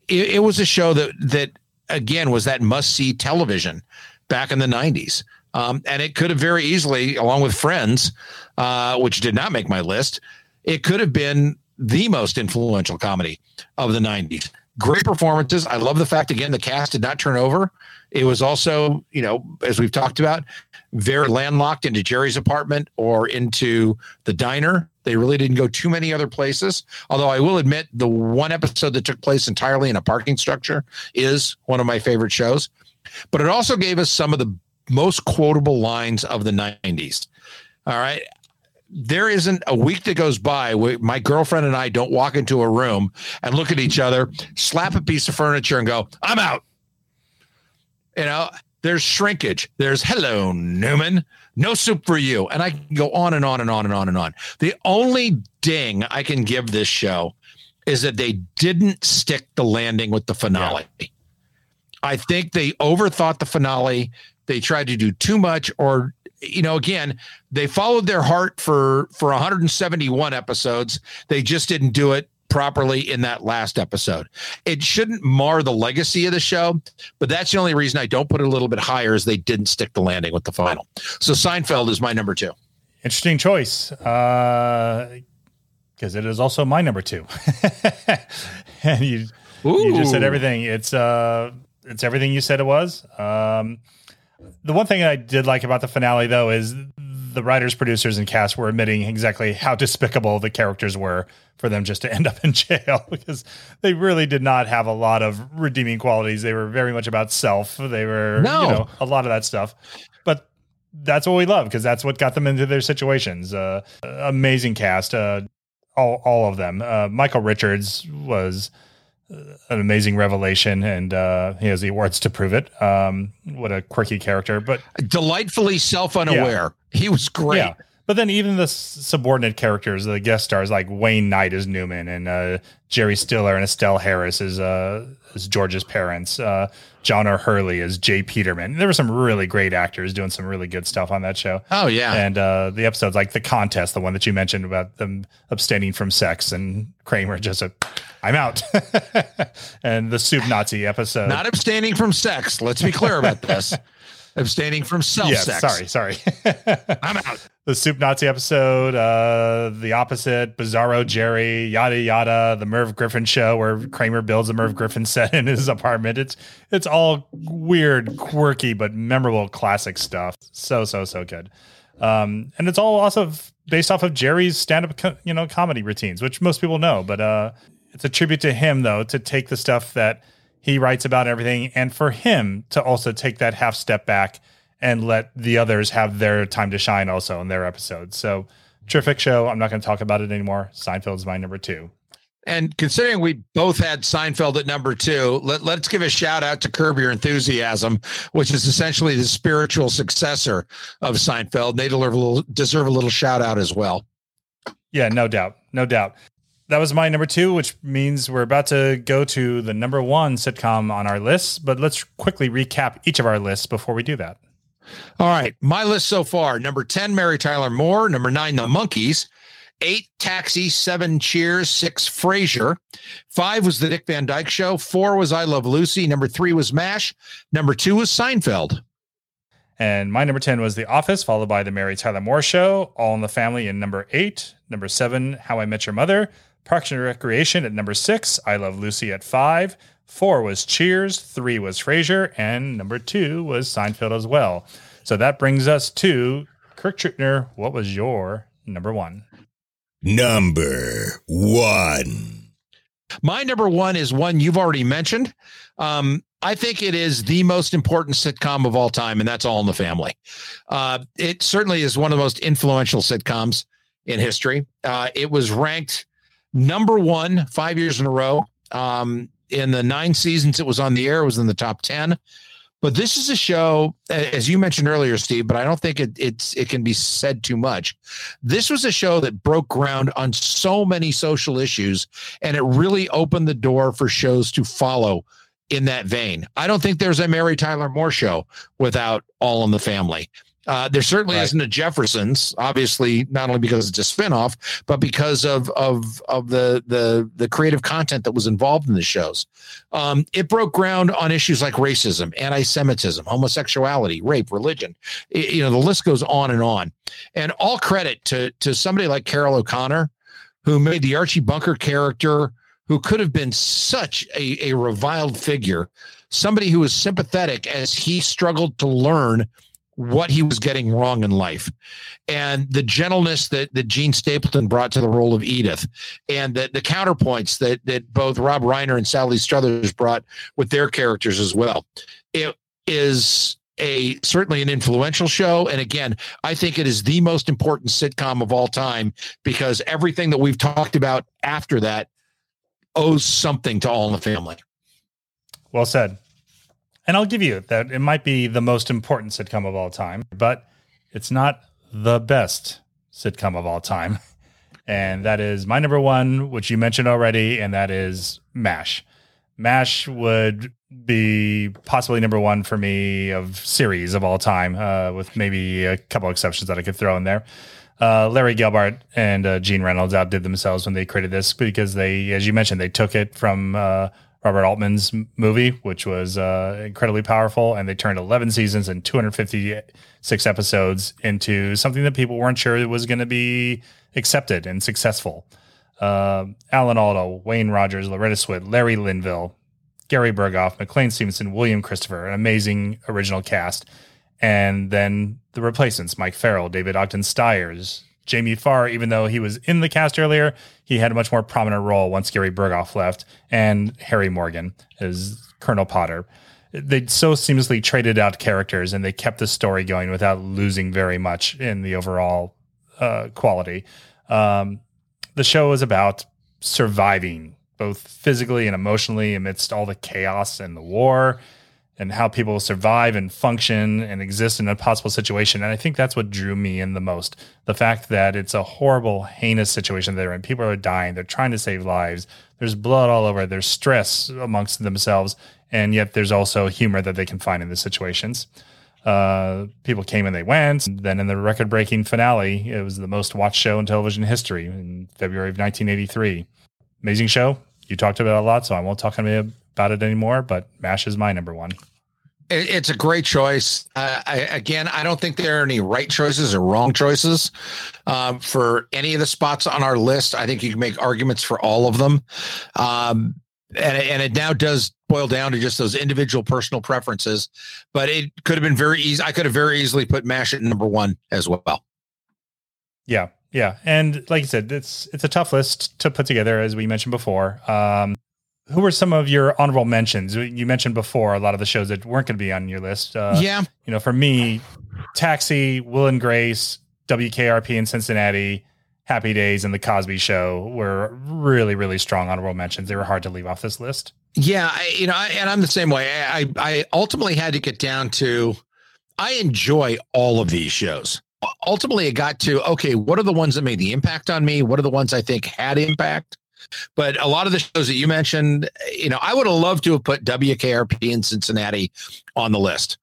it, it was a show that that again was that must see television back in the 90s. Um, and it could have very easily, along with Friends, uh, which did not make my list, it could have been the most influential comedy of the 90s. Great performances. I love the fact, again, the cast did not turn over. It was also, you know, as we've talked about, very landlocked into Jerry's apartment or into the diner. They really didn't go too many other places. Although I will admit, the one episode that took place entirely in a parking structure is one of my favorite shows. But it also gave us some of the most quotable lines of the 90s. All right. There isn't a week that goes by where my girlfriend and I don't walk into a room and look at each other, slap a piece of furniture, and go, I'm out. You know, there's shrinkage. There's hello, Newman. No soup for you. And I can go on and on and on and on and on. The only ding I can give this show is that they didn't stick the landing with the finale. Yeah. I think they overthought the finale. They tried to do too much, or you know, again, they followed their heart for for 171 episodes. They just didn't do it properly in that last episode. It shouldn't mar the legacy of the show, but that's the only reason I don't put it a little bit higher is they didn't stick the landing with the final. So Seinfeld is my number two. Interesting choice. Uh because it is also my number two. *laughs* and you you just said everything. It's uh it's everything you said it was. Um the one thing I did like about the finale though is the writers, producers, and cast were admitting exactly how despicable the characters were for them just to end up *laughs* in jail because they really did not have a lot of redeeming qualities. They were very much about self. They were, no. you know, a lot of that stuff. But that's what we love because that's what got them into their situations. Uh, amazing cast, uh, all all of them. Uh, Michael Richards was an amazing revelation, and uh, he has the awards to prove it. Um, what a quirky character, but delightfully self-unaware. Yeah. He was great. Yeah. But then even the subordinate characters, the guest stars like Wayne Knight as Newman and uh, Jerry Stiller and Estelle Harris as uh, as George's parents, uh, John O'Hurley as J. Peterman. There were some really great actors doing some really good stuff on that show. Oh yeah, and uh, the episodes like the contest, the one that you mentioned about them abstaining from sex and Kramer just a, I'm out, *laughs* and the soup Nazi episode, not abstaining from sex. Let's be clear about this. *laughs* abstaining from self yes, sex. Sorry, sorry. *laughs* I'm out. The Soup Nazi episode, uh, the opposite, Bizarro Jerry, yada yada, the Merv Griffin show where Kramer builds a Merv Griffin set in his apartment. It's it's all weird, quirky, but memorable classic stuff. So so so good. Um, and it's all also based off of Jerry's stand-up, co- you know, comedy routines, which most people know. But uh, it's a tribute to him, though, to take the stuff that he writes about everything and for him to also take that half step back and let the others have their time to shine also in their episodes. So terrific show. I'm not going to talk about it anymore. Seinfeld's my number two. And considering we both had Seinfeld at number two, let, let's give a shout out to Curb Your Enthusiasm, which is essentially the spiritual successor of Seinfeld. They deserve a little, deserve a little shout out as well. Yeah, no doubt. No doubt that was my number two, which means we're about to go to the number one sitcom on our list. But let's quickly recap each of our lists before we do that. All right. My list so far number 10, Mary Tyler Moore. Number nine, The Monkees. Eight, Taxi. Seven, Cheers. Six, Frasier. Five was The Dick Van Dyke Show. Four was I Love Lucy. Number three was MASH. Number two was Seinfeld. And my number 10 was The Office, followed by The Mary Tyler Moore Show, All in the Family in number eight. Number seven, How I Met Your Mother. Parks and Recreation at number six. I Love Lucy at five. Four was Cheers. Three was Frasier. And number two was Seinfeld as well. So that brings us to Kirk Trickner. What was your number one? Number one. My number one is one you've already mentioned. Um, I think it is the most important sitcom of all time, and that's All in the Family. Uh, it certainly is one of the most influential sitcoms in history. Uh, it was ranked number one five years in a row. Um, in the nine seasons it was on the air, it was in the top 10. But this is a show, as you mentioned earlier, Steve. But I don't think it, it's it can be said too much. This was a show that broke ground on so many social issues, and it really opened the door for shows to follow in that vein. I don't think there's a Mary Tyler Moore show without All in the Family. Uh, there certainly right. isn't a Jeffersons, obviously, not only because it's a spinoff, but because of of of the the the creative content that was involved in the shows. Um, it broke ground on issues like racism, anti-Semitism, homosexuality, rape, religion. It, you know, the list goes on and on. And all credit to to somebody like Carroll O'Connor, who made the Archie Bunker character, who could have been such a, a reviled figure, somebody who was sympathetic as he struggled to learn what he was getting wrong in life and the gentleness that, that Jean Stapleton brought to the role of Edith and the, the counterpoints that, that both Rob Reiner and Sally Struthers brought with their characters as well. It is a certainly an influential show. And again, I think it is the most important sitcom of all time because everything that we've talked about after that owes something to All in the Family. Well said. And I'll give you that it might be the most important sitcom of all time, but it's not the best sitcom of all time. *laughs* And that is my number one, which you mentioned already, and that is MASH. MASH would be possibly number one for me of series of all time, uh, with maybe a couple exceptions that I could throw in there. Uh, Larry Gelbart and uh, Gene Reynolds outdid themselves when they created this because they, as you mentioned, they took it from uh, Robert Altman's movie, which was uh, incredibly powerful, and they turned 11 seasons and 256 episodes into something that people weren't sure was going to be accepted and successful. Uh, Alan Alda, Wayne Rogers, Loretta Swit, Larry Linville, Gary Burghoff, McLean Stevenson, William Christopher, an amazing original cast. And then the replacements Mike Farrell, David Ogden Stiers, Jamie Farr, even though he was in the cast earlier, he had a much more prominent role once Gary Burghoff left, and Harry Morgan as Colonel Potter. They so seamlessly traded out characters and they kept the story going without losing very much in the overall uh, quality. Um, the show is about surviving both physically and emotionally amidst all the chaos and the war and how people survive and function and exist in a possible situation. And I think that's what drew me in the most. The fact that it's a horrible, heinous situation they're in. People are dying. They're trying to save lives. There's blood all over. There's stress amongst themselves. And yet there's also humor that they can find in the situations. Uh, people came and they went. Then in the record breaking finale, it was the most watched show in television history in February of 1983. Amazing show. You talked about a lot, so I won't talk about it anymore, but MASH is my number one. It's a great choice. Uh, I, again, I don't think there are any right choices or wrong choices um, for any of the spots on our list. I think you can make arguments for all of them. Um, and, and it now does boil down to just those individual personal preferences, but it could have been very easy. I could have very easily put MASH at number one as well. Yeah. Yeah. And like you said, it's, it's a tough list to put together, as we mentioned before. Um, who were some of your honorable mentions? You mentioned before a lot of the shows that weren't going to be on your list. Uh, yeah. You know, for me, Taxi, Will and Grace, WKRP in Cincinnati, Happy Days, and The Cosby Show were really, really strong honorable mentions. They were hard to leave off this list. Yeah, I, you know, I, and I'm the same way. I, I ultimately had to get down to I enjoy all of these shows. Ultimately, it got to okay, what are the ones that made the impact on me? What are the ones I think had impact? But a lot of the shows that you mentioned, you know, I would have loved to have put WKRP in Cincinnati on the list.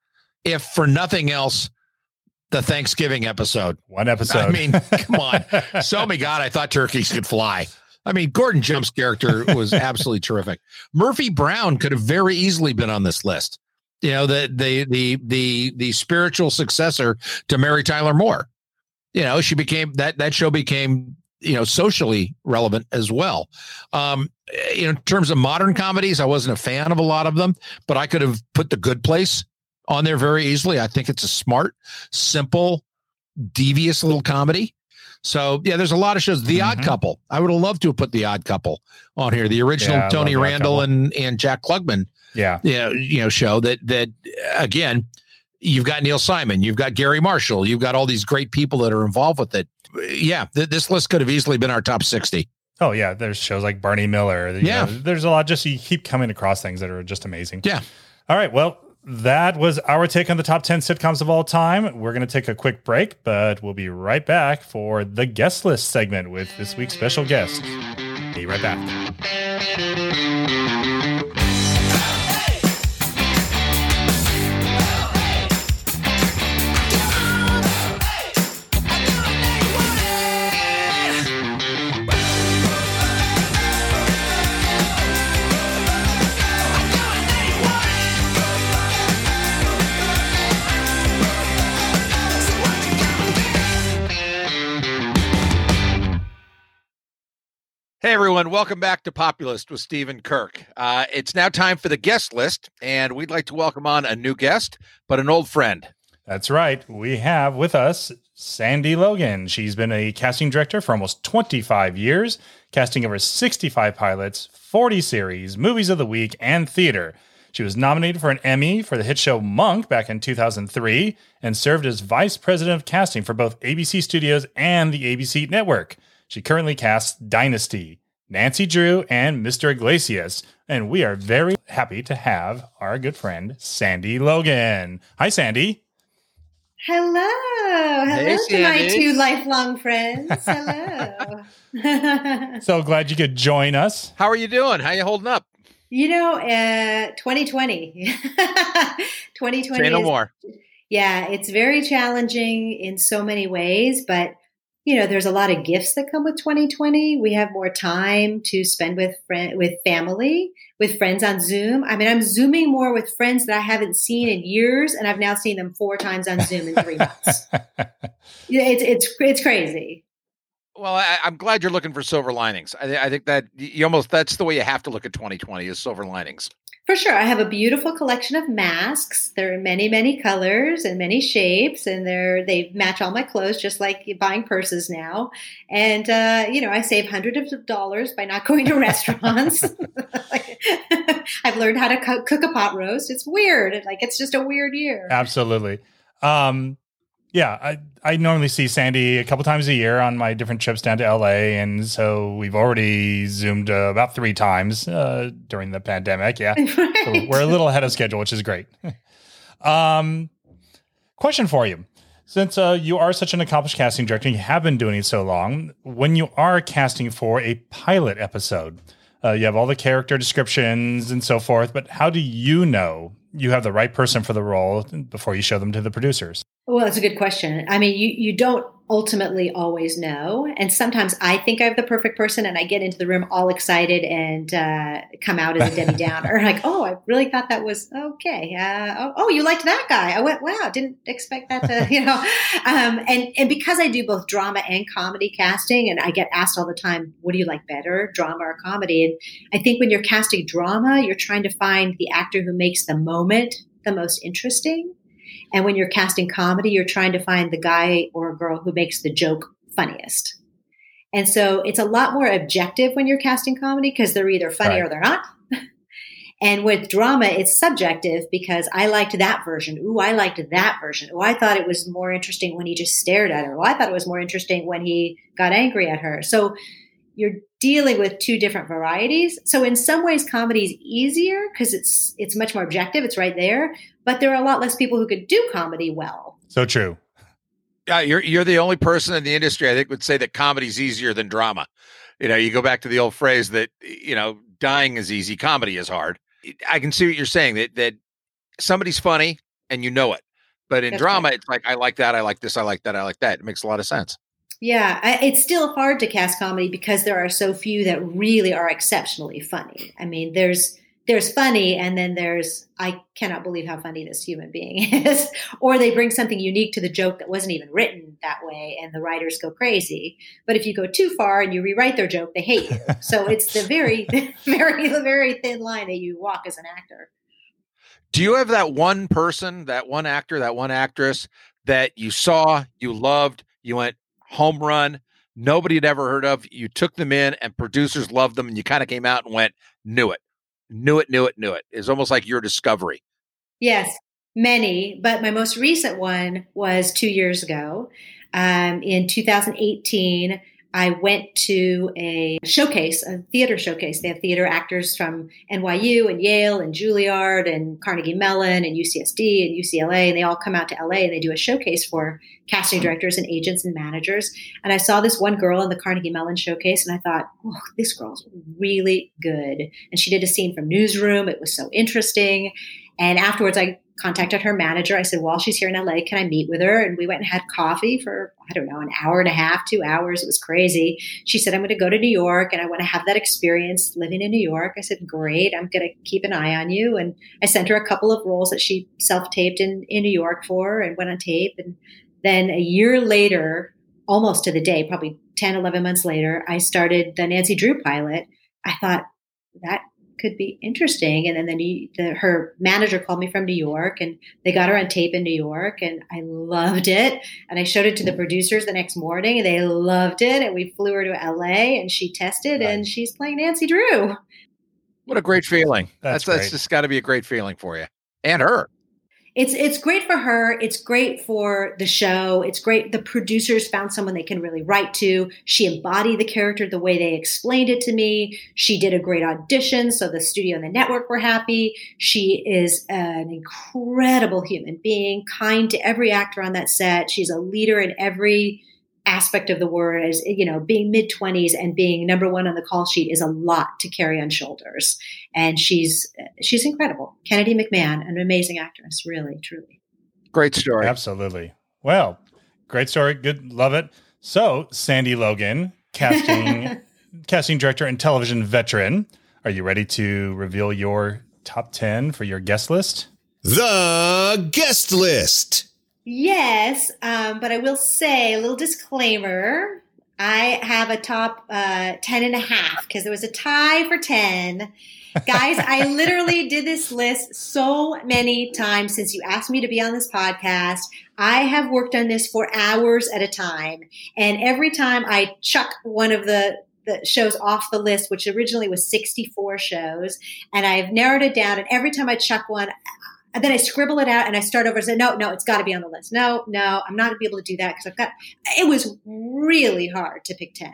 If for nothing else, the Thanksgiving episode. One episode. I mean, come on. *laughs* So me God, I thought turkeys could fly. I mean, Gordon Jump's character was absolutely terrific. Murphy Brown could have very easily been on this list. You know, the the the the the spiritual successor to Mary Tyler Moore. You know, she became that that show became you know socially relevant as well. Um, in terms of modern comedies, I wasn't a fan of a lot of them, but I could have put The Good Place on there very easily. I think it's a smart, simple, devious little comedy. So yeah, there's a lot of shows. The Odd Mhm. Couple. I would have loved to have put The Odd Couple on here. The original Yeah, Tony Odd Randall and and Jack Klugman. yeah. You know, you know, show that that again, you've got Neil Simon, you've got Garry Marshall, you've got all these great people that are involved with it. Yeah, th- this list could have easily been our top sixty. Oh yeah. There's shows like Barney Miller. you Yeah. know, there's a lot. Just you keep coming across things that are just amazing. Yeah. All right. Well, that was our take on the top 10 sitcoms of all time. We're going to take a quick break, but we'll be right back for the guest list segment with this week's special guest. Be right back. Hey everyone, welcome back to Populist with Stephen Kirk. Uh, it's now time for the guest list, and we'd like to welcome on a new guest, but an old friend. That's right. We have with us Sandy Logan. She's been a casting director for almost 25 years, casting over 65 pilots, 40 series, movies of the week, and theater. She was nominated for an Emmy for the hit show Monk back in 2003 and served as vice president of casting for both ABC Studios and the ABC Network. She currently casts Dynasty, Nancy Drew, and Mr. Iglesias. And we are very happy to have our good friend, Sandy Logan. Hi, Sandy. Hello. Hello Hey, to my two lifelong friends. Hello. *laughs* So glad you could join us. How are you doing? How you holding up? you know, uh 2020. 2020 *laughs* Say no is- more. Yeah, it's very challenging in so many ways, but you know, there's a lot of gifts that come with 2020. We have more time to spend with friend with family, with friends on Zoom. I mean, I'm zooming more with friends that I haven't seen in years, and I've now seen them four times on Zoom in three months. *laughs* It's it's it's crazy. Well, I, I'm glad you're looking for silver linings. I, I think that you almost that's the way you have to look at 2020 is silver linings. For sure. I have a beautiful collection of masks. They're in many, many colors and many shapes, and they're they match all my clothes, just like buying purses now. And uh, you know, I save hundreds of dollars by not *laughs* going to restaurants. *laughs* I've learned how to cook a pot roast. It's weird. Like it's just a weird year. Absolutely. Um, yeah, I, I normally see Sandy a couple times a year on my different trips down to LA. And so we've already Zoomed uh, about three times uh, during the pandemic. Yeah. *laughs* So we're a little ahead of schedule, which is great. *laughs* um, question for you. Since uh, you are such an accomplished casting director, and you have been doing it so long. When you are casting for a pilot episode, uh, you have all the character descriptions and so forth, but how do you know you have the right person for the role before you show them to the producers? Well, that's a good question. I mean, you, you don't ultimately always know. And sometimes I think I have the perfect person and I get into the room all excited and uh, come out as a Debbie Downer. *laughs* like, oh, I really thought that was okay. Uh, oh, oh, you liked that guy. I went, wow, didn't expect that to, *laughs* you know. Um, and, and because I do both drama and comedy casting, and I get asked all the time, what do you like better, drama or comedy? And I think when you're casting drama, you're trying to find the actor who makes the moment the most interesting. And when you're casting comedy, you're trying to find the guy or girl who makes the joke funniest. And so it's a lot more objective when you're casting comedy because they're either funny Right. or they're not. *laughs* and with drama, it's subjective because I liked that version. Ooh, I liked that version. Ooh, I thought it was more interesting when he just stared at her. Well, I thought it was more interesting when he got angry at her. So you're dealing with two different varieties. So in some ways, comedy is easier because it's it's much more objective. It's right there. But there are a lot less people who could do comedy well. So true. Yeah, you're you're the only person in the industry I think would say that comedy's easier than drama. You know, you go back to the old phrase that you know, dying is easy, comedy is hard. I can see what you're saying that that somebody's funny and you know it. But in That's drama, right. it's like I like that, I like this, I like that, I like that. It makes a lot of sense. Yeah, I, it's still hard to cast comedy because there are so few that really are exceptionally funny. I mean, there's there's funny, and then there's I cannot believe how funny this human being *laughs* is, or they bring something unique to the joke that wasn't even written that way, and the writers go crazy. But if you go too far and you rewrite their joke, they hate you. *laughs* So it's the very, *laughs* very, very thin line that you walk as an actor. Do you have that one person, that one actor, that one actress that you saw, you loved, you went home run, nobody had ever heard of, you took them in and producers loved them and you kind of came out and went, knew it, knew it, knew it, knew it. It's almost like your discovery. Yes, many, but my most recent one was two years ago. Um, in 2018, I went to a showcase, a theater showcase. They have theater actors from NYU and Yale and Juilliard and Carnegie Mellon and UCSD and UCLA, and they all come out to LA and they do a showcase for casting directors and agents and managers. And I saw this one girl in the Carnegie Mellon showcase, and I thought, oh, this girl's really good. And she did a scene from Newsroom. It was so interesting. And afterwards, I contacted her manager. I said, while she's here in LA, can I meet with her? And we went and had coffee for, I don't know, an hour and a half, two hours. It was crazy. She said, I'm going to go to New York and I want to have that experience living in New York. I said, great. I'm going to keep an eye on you. And I sent her a couple of roles that she self taped in, in New York for and went on tape. And then a year later, almost to the day, probably 10, 11 months later, I started the Nancy Drew pilot. I thought that could be interesting. And then the, the, her manager called me from New York and they got her on tape in New York and I loved it. And I showed it to the producers the next morning and they loved it. And we flew her to LA and she tested Right. and she's playing Nancy Drew. What a great feeling. That's That's, that's, just got to be a great feeling for you and her. It's it's great for her. It's great for the show. It's great. The producers found someone they can really write to. She embodied the character the way they explained it to me. She did a great audition, so the studio and the network were happy. She is an incredible human being, kind to every actor on that set. She's a leader in every aspect of the word as you know being mid 20s and being number one on the call sheet is a lot to carry on shoulders and she's she's incredible Kennedy McMann an amazing actress really truly Great story. Absolutely. Well, great story. Good. Love it. So, Sandy Logan, casting *laughs* casting director and television veteran. Are you ready to reveal your top 10 for your guest list? The guest list. Yes um, but i will say a little disclaimer i have a top uh, 10 and a half because there was a tie for 10 guys i *laughs* literally did this list so many times since you asked me to be on this podcast. I have worked on this for hours at a time and every time i chuck one of the the shows off the list which originally was 64 shows and i've narrowed it down and every time i chuck one and then I scribble it out and I start over and say, no, no, it's got to be on the list. No, no, I'm not going to be able to do that because I've got, it was really hard to pick 10.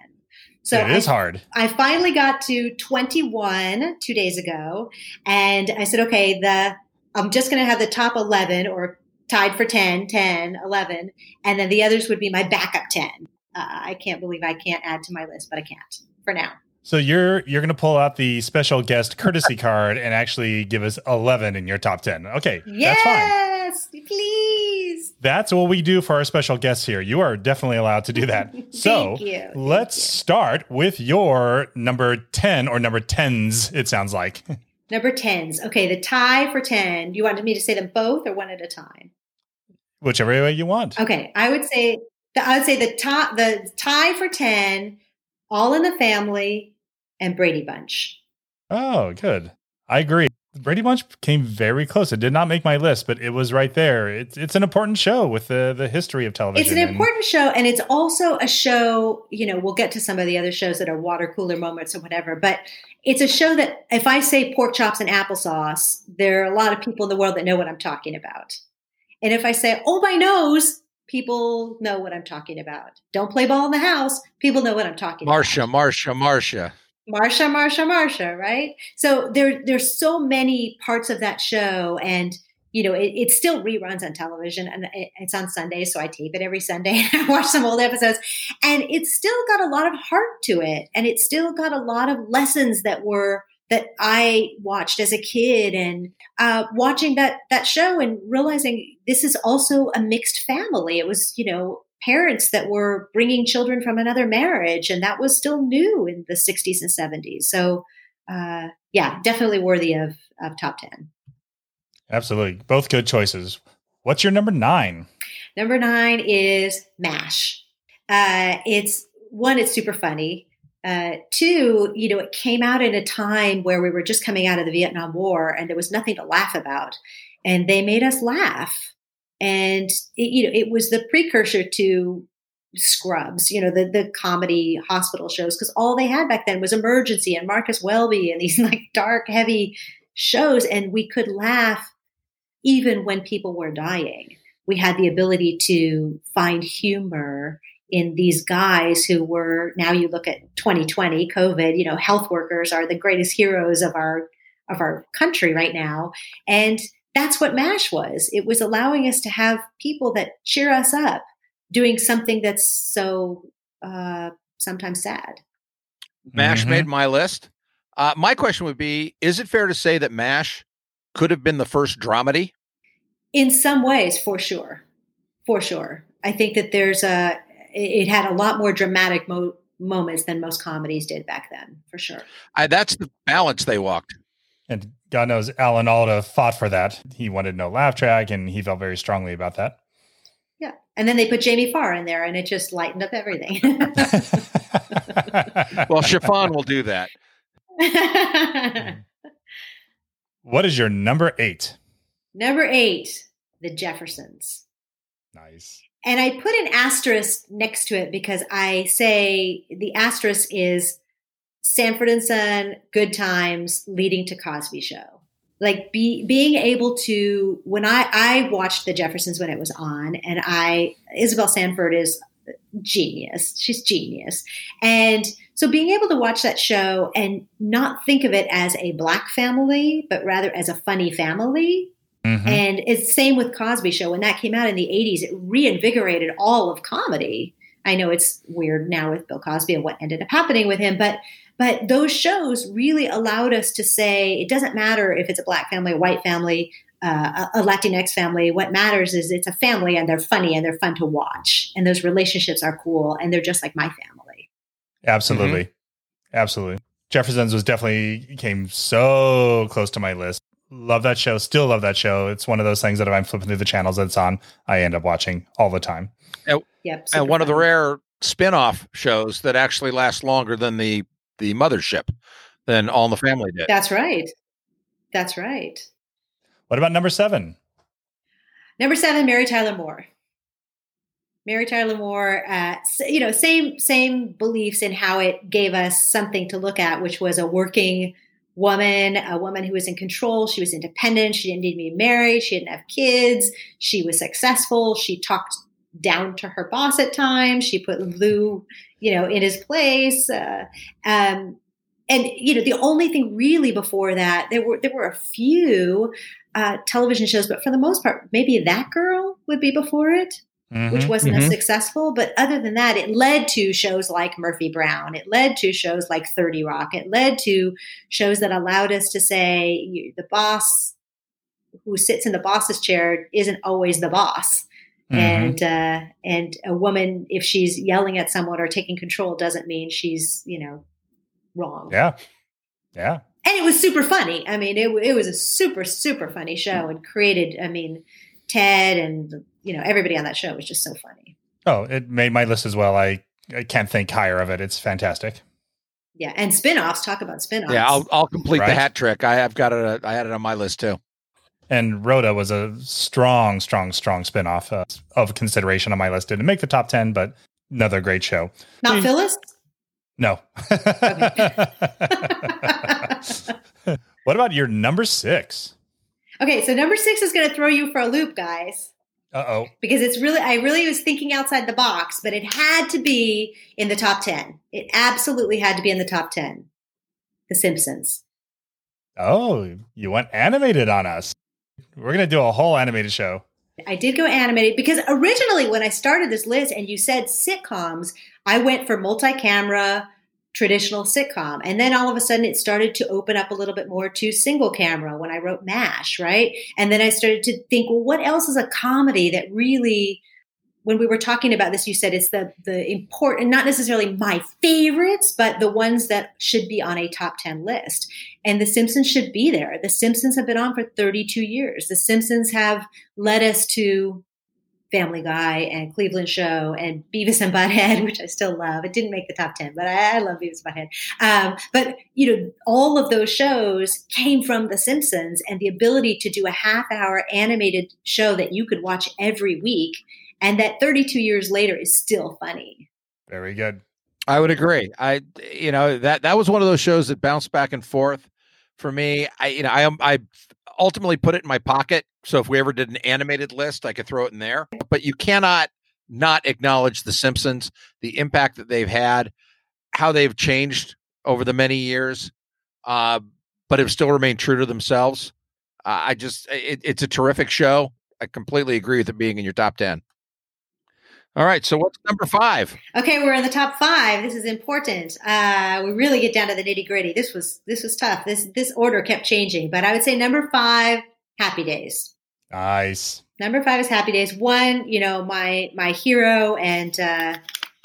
So it is I, hard. I finally got to 21 two days ago and I said, okay, the, I'm just going to have the top 11 or tied for 10, 10, 11. And then the others would be my backup 10. Uh, I can't believe I can't add to my list, but I can't for now. So you're you're going to pull out the special guest courtesy card and actually give us 11 in your top 10. Okay, that's fine. Yes, please. That's what we do for our special guests here. You are definitely allowed to do that. *laughs* so Thank you. Let's you. start with your number 10 or number 10s, it sounds like. *laughs* Number 10s. Okay, the tie for 10. You wanted me to say them both or one at a time? Whichever way you want. Okay, I would say the, I would say the top the tie for 10, All in the Family and Brady Bunch. Oh, good. I agree. Brady Bunch came very close. It did not make my list, but it was right there. It's it's an important show with the the history of television. It's an and- important show and it's also a show, you know, we'll get to some of the other shows that are water cooler moments or whatever, but it's a show that if I say pork chops and applesauce, there are a lot of people in the world that know what I'm talking about. And if I say, oh, my nose, people know what I'm talking about. Don't play ball in the house, people know what I'm talking about. Marcia, Marcia, Marcia. Marsha, Marsha, Marsha, right? So there, there's so many parts of that show, and you know, it, it still reruns on television, and it, it's on Sundays, so I tape it every Sunday *laughs* and I watch some old episodes, and it's still got a lot of heart to it, and it's still got a lot of lessons that were that I watched as a kid and uh, watching that that show and realizing this is also a mixed family. It was, you know, parents that were bringing children from another marriage, and that was still new in the 60s and 70s. So, uh, yeah, definitely worthy of, of top 10. Absolutely. Both good choices. What's your number nine? Number nine is MASH. Uh, it's one, it's super funny. Uh, two, you know, it came out at a time where we were just coming out of the Vietnam War and there was nothing to laugh about. And they made us laugh. And, it, you know, it was the precursor to Scrubs, you know, the, the comedy hospital shows, because all they had back then was Emergency and Marcus Welby and these *laughs* like dark, heavy shows. And we could laugh even when people were dying. We had the ability to find humor in these guys who were now you look at 2020 covid you know health workers are the greatest heroes of our of our country right now. And that's what mash was. It was allowing us to have people that cheer us up doing something that's so uh sometimes sad. Mash Mhm. made my list. Uh, my question would be is it fair to say that mash could have been the first dramedy? In some ways for sure. For sure. I think that there's a it it had a lot more dramatic mo- moments than most comedies did back then for sure I, that's the balance they walked And God knows Alan Alda fought for that. He wanted no laugh track and he felt very strongly about that. yeah and then they put jamie farr in there and it just lightened up everything *laughs* well chiffon will do that *laughs* what is your number eight? number eight the jeffersons Nice. And I put an asterisk next to it because I say the asterisk is Sanford and Son, Good Times, leading to Cosby Show. Like be, being able to when I I watched The Jeffersons when it was on, and I Isabel Sanford is genius. She's genius, and so being able to watch that show and not think of it as a black family, but rather as a funny family Mhm. and it's same with Cosby Show. When that came out in the 80s, it reinvigorated all of comedy. I know it's weird now with Bill Cosby and what ended up happening with him, but but those shows really allowed us to say it doesn't matter if it's a black family, a white family, uh, a a Latinx family. What matters is it's a family and they're funny and they're fun to watch, and those relationships are cool and they're just like my family. Absolutely. Absolutely. Jeffersons was definitely came so close to my list. Love that show. Still love that show. It's one of those things that if I'm flipping through the channels that it's on, I end up watching all the time. Yep. and one of the rare spin-off shows that actually lasts longer than the the mothership than all in the family did That's right. That's right. What about number seven? Number seven, Mary Tyler Moore. Mary Tyler Moore, uh, you know, same same beliefs in how it gave us something to look at, which was a working woman, a woman who was in control. She was independent. She didn't need to be married. She didn't have kids. She was successful. She talked down to her boss at times. She put Lou, you know, in his place. Uh, um, and you know, the only thing really before that, there were there were a few uh, television shows, but for the most part, maybe that girl would be before it, which Mhm. wasn't as Mhm. successful. But other than that, it led to shows like Murphy Brown. It led to shows like 30 Rock. It led to shows that allowed us to say the boss who sits in the boss's chair isn't always the boss. Mhm. And uh, and a woman, if she's yelling at someone or taking control, doesn't mean she's you know wrong. Yeah. Yeah. and it was super funny. I mean, it, it was a super super funny show and created. I mean, Ted and you know everybody on that show was just so funny. Oh, it made my list as well. I, I can't think higher of it. It's fantastic. Yeah, and spin-offs. Talk about spin-offs. yeah i'll, I'll complete Right. the hat trick i have got it i had it on my list too And Rhoda was a strong, strong, strong spinoff uh, of consideration on my list. Didn't make the top 10, but another great show. Not Hmm. Phyllis. No. *laughs* what about your number six? okay, so number six is going to throw you for a loop, guys, Uh oh. because it's really I really was thinking outside the box, but it had to be in the top ten. It absolutely had to be in the top ten. The Simpsons. Oh, you went animated on us. We're going to do a whole animated show. I did go animated because originally when I started this list and you said sitcoms, I went for multi-camera, traditional sitcom. And then all of a sudden it started to open up a little bit more to single camera when I wrote MASH, right? And then I started to think, well, what else is a comedy that really when we were talking about this, you said it's the the important, not necessarily my favorites, but the ones that should be on a top ten list. And The Simpsons should be there. The Simpsons have been on for 32 years. The Simpsons have led us to Family Guy and Cleveland Show and Beavis and Butthead, *laughs* which I still love. It didn't make the top 10, but I, I love Beavis and Butthead. Um, but, you know, all of those shows came from The Simpsons and the ability to do a half hour animated show that you could watch every week and that 32 years later is still funny. Very good. I would agree. I, you know, that, that was one of those shows that bounced back and forth for me. I, you know, I, I ultimately put it in my pocket. So if we ever did an animated list, I could throw it in there. But you cannot not acknowledge the Simpsons, the impact that they've had, how they've changed over the many years, uh, but have still remained true to themselves. Uh, I just, it, it's a terrific show. I completely agree with it being in your top 10. All right. So what's number five? Okay, we're in the top five. This is important. Uh, we really get down to the nitty gritty. This was this was tough. This this order kept changing, but I would say number five, Happy Days. Nice. Number five is Happy Days. One, you know, my my hero and uh,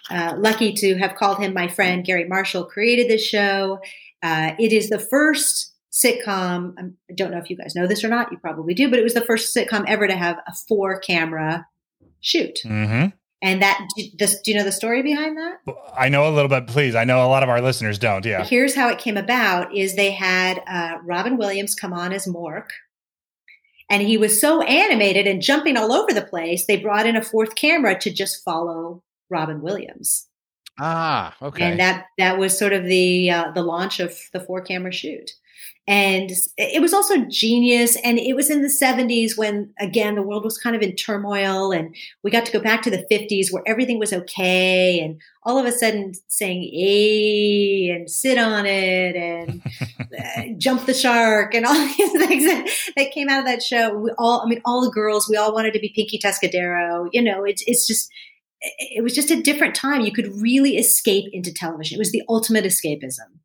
uh, lucky to have called him my friend. Garry Marshall created this show. Uh, it is the first sitcom. Um, I don't know if you guys know this or not. You probably do, but it was the first sitcom ever to have a four camera shoot. Mm-hmm. And that, do, do you know the story behind that? I know a little bit, please. I know a lot of our listeners don't. Yeah. Here's how it came about: is they had uh, Robin Williams come on as Mork, and he was so animated and jumping all over the place. They brought in a fourth camera to just follow Robin Williams. Ah, okay. And that that was sort of the uh, the launch of the four camera shoot and it was also genius. And it was in the 70s when again the world was kind of in turmoil and we got to go back to the 50s where everything was okay and all of a sudden saying "a" and sit on it and *laughs* uh, jump the shark and all *laughs* these things that, that, came out of that show. We all i mean all the girls we all wanted to be pinky tuscadero you know it's, it's just it was just a different time. You could really escape into television. It was the ultimate escapism.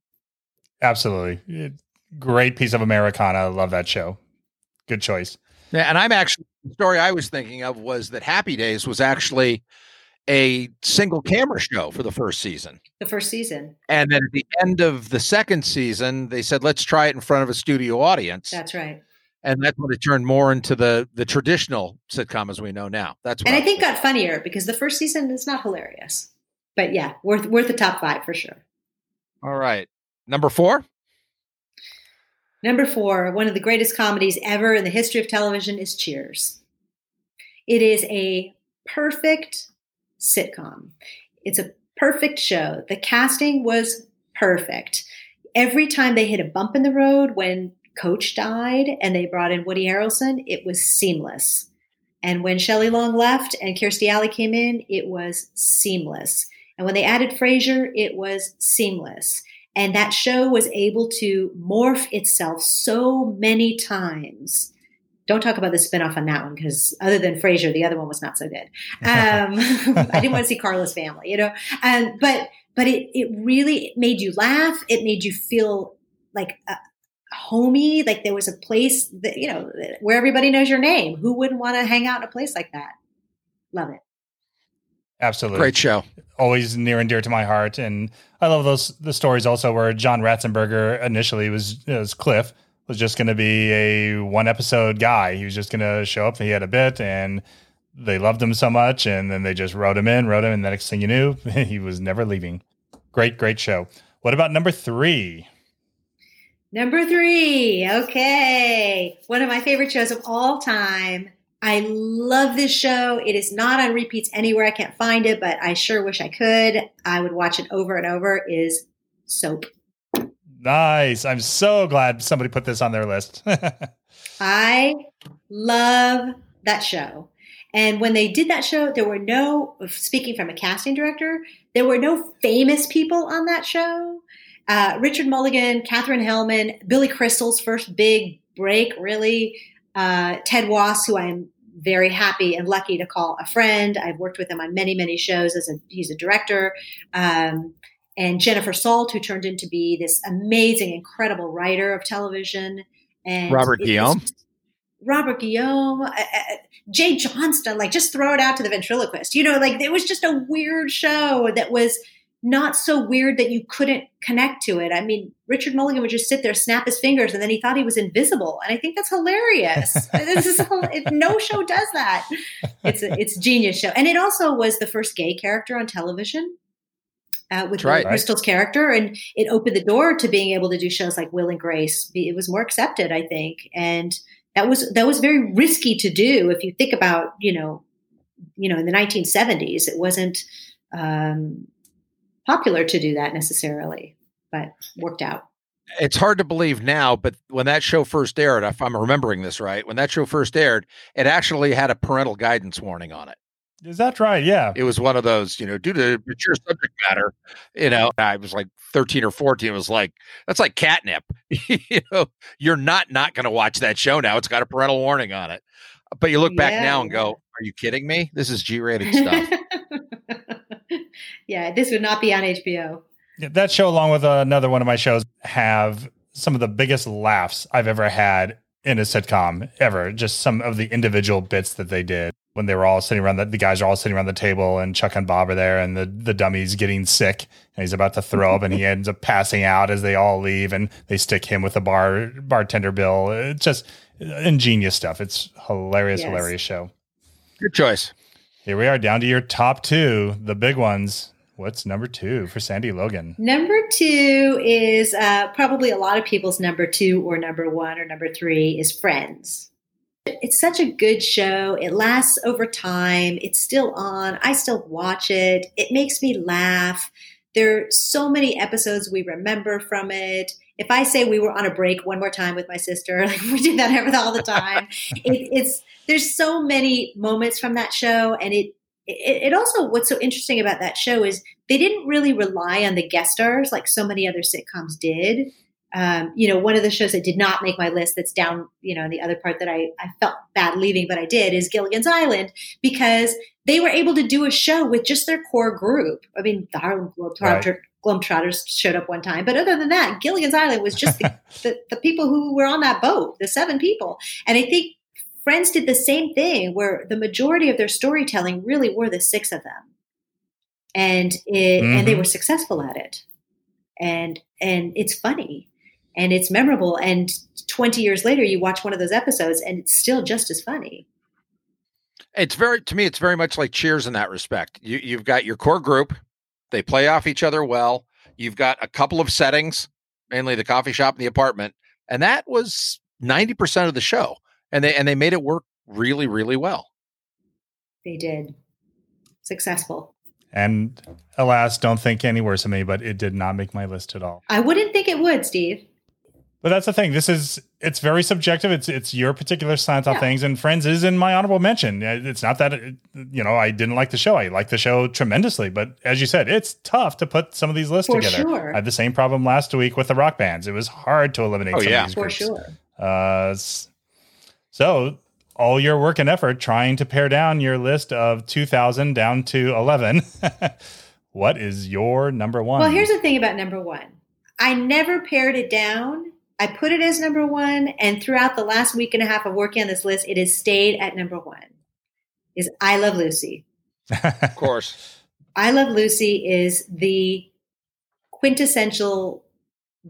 Absolutely. It- great piece of Americana. I love that show. Good choice. Yeah, and I'm actually the story I was thinking of was that Happy Days was actually a single camera show for the first season. The first season. And then at the end of the second season, they said, let's try it in front of a studio audience. That's right. And that's when it turned more into the the traditional sitcom as we know now. That's and I, I think got funnier because the first season is not hilarious, but yeah, worth worth the top five for sure. All right, number four. Number four, one of the greatest comedies ever in the history of television is Cheers. It is a perfect sitcom. It's a perfect show. The casting was perfect. Every time they hit a bump in the road when Coach died and they brought in Woody Harrelson, it was seamless. And when Shelley Long left and Kirstie Alley came in, it was seamless. And when they added Frasier, it was seamless. And that show was able to morph itself so many times. Don't talk about the spinoff on that one because other than Frasier, the other one was not so good. Um, *laughs* *laughs* I didn't want to see Carla's family, you know. Um, but but it it really made you laugh. It made you feel like uh, homey, like there was a place that you know where everybody knows your name. Who wouldn't want to hang out in a place like that? Love it. Absolutely. Great show. Always near and dear to my heart. And I love those the stories also where John Ratzenberger initially was as Cliff was just going to be a one episode guy. He was just going to show up. He had a bit and they loved him so much. And then they just wrote him in, wrote him. And the next thing you knew, *laughs* he was never leaving. Great, great show. What about number three? Number three. Okay. One of my favorite shows of all time I love this show. It is not on repeats anywhere. I can't find it, but I sure wish I could. I would watch it over and over. Is Soap. Nice. I'm so glad somebody put this on their list. *laughs* I love that show. And when they did that show, there were no, speaking from a casting director, there were no famous people on that show. Uh, Richard Mulligan, Katherine Helmond, Billy Crystal's first big break, really uh, Ted Wass, who I'm very happy and lucky to call a friend. I've worked with him on many, many shows as a he's a director. Um, and Jennifer Salt, who turned into be this amazing, incredible writer of television, and Robert Guillaume? Robert Guillaume, uh, uh, Jay Johnson, like just throw it out to the ventriloquist. You know, like it was just a weird show that was not so weird that you couldn't connect to it. I mean, Richard Mulligan would just sit there, snap his fingers, and then he thought he was invisible. And I think that's hilarious. *laughs* this is no show does that. It's a, it's genius show, and it also was the first gay character on television. Uh, with right. Crystal's character, and it opened the door to being able to do shows like Will and Grace. It was more accepted, I think, and that was that was very risky to do. If you think about, you know, you know, in the 1970s, it wasn't um, popular to do that necessarily, but worked out. It's hard to believe now, but when that show first aired, if I'm remembering this right, when that show first aired, it actually had a parental guidance warning on it. Is that right? Yeah. It was one of those, you know, due to mature subject matter, you know, I was like 13 or 14. It was like, that's like catnip. *laughs* you know, you're not not going to watch that show now. It's got a parental warning on it. But you look back Yeah, now and go, are you kidding me? This is G rated stuff. *laughs* yeah, this would not be on HBO. Yeah, that show, along with another one of my shows, have some of the biggest laughs I've ever had in a sitcom ever. Just some of the individual bits that they did when they were all sitting around the, the guys are all sitting around the table and Chuck and Bob are there and the, the dummy's getting sick and he's about to throw up and he *laughs* ends up passing out as they all leave and they stick him with a bar bartender bill. It's just ingenious stuff. It's hilarious, Yes. hilarious show. Good choice. Here we are down to your top two, the big ones. What's number two for Sandy Logan? Number two is uh, probably a lot of people's number two or number one or number three is Friends. It's such a good show. It lasts over time. It's still on. I still watch it. It makes me laugh. There are so many episodes we remember from it. If I say we were on a break one more time with my sister, *laughs* like we do that all the time. it, it's there's so many moments from that show, and it, it it also what's so interesting about that show is they didn't really rely on the guest stars like so many other sitcoms did. Um, you know, one of the shows that did not make my list that's down, you know, in the other part that I, I felt bad leaving, but I did is Gilligan's Island because they were able to do a show with just their core group. I mean, the Harlem Globetrotter, Globetrotters showed up one time, but other than that, Gilligan's Island was just the, *laughs* the, the people who were on that boat, the seven people. And I think Friends did the same thing where the majority of their storytelling really were the six of them. And it, and they Mhm. were successful at it. And and it's funny and it's memorable and 20 years later you watch one of those episodes and it's still just as funny. It's very to me, it's very much like Cheers in that respect. You you've got your core group, they play off each other well. You've got a couple of settings, mainly the coffee shop and the apartment, and that was ninety percent of the show. And they and they made it work really, really well. They did. Successful. And alas, don't think any worse of me, but it did not make my list at all. I wouldn't think it would, Steve. But that's the thing. This is it's very subjective. It's it's your particular slant on Yeah. things, and Friends is in my honorable mention. It's not that it, you know I didn't like the show. I like the show tremendously, but as you said, it's tough to put some of these lists For together. sure. I had the same problem last week with the rock bands. It was hard to eliminate. Oh, some yeah. of these For groups. sure. Uh, s- so all your work and effort trying to pare down your list of 2000 down to 11. *laughs* what is your number one? Well, here's the thing about number one. I never pared it down. I put it as number one, and throughout the last week and a half of working on this list, it has stayed at number one. Is I Love Lucy. Of course. *laughs* I Love Lucy is the quintessential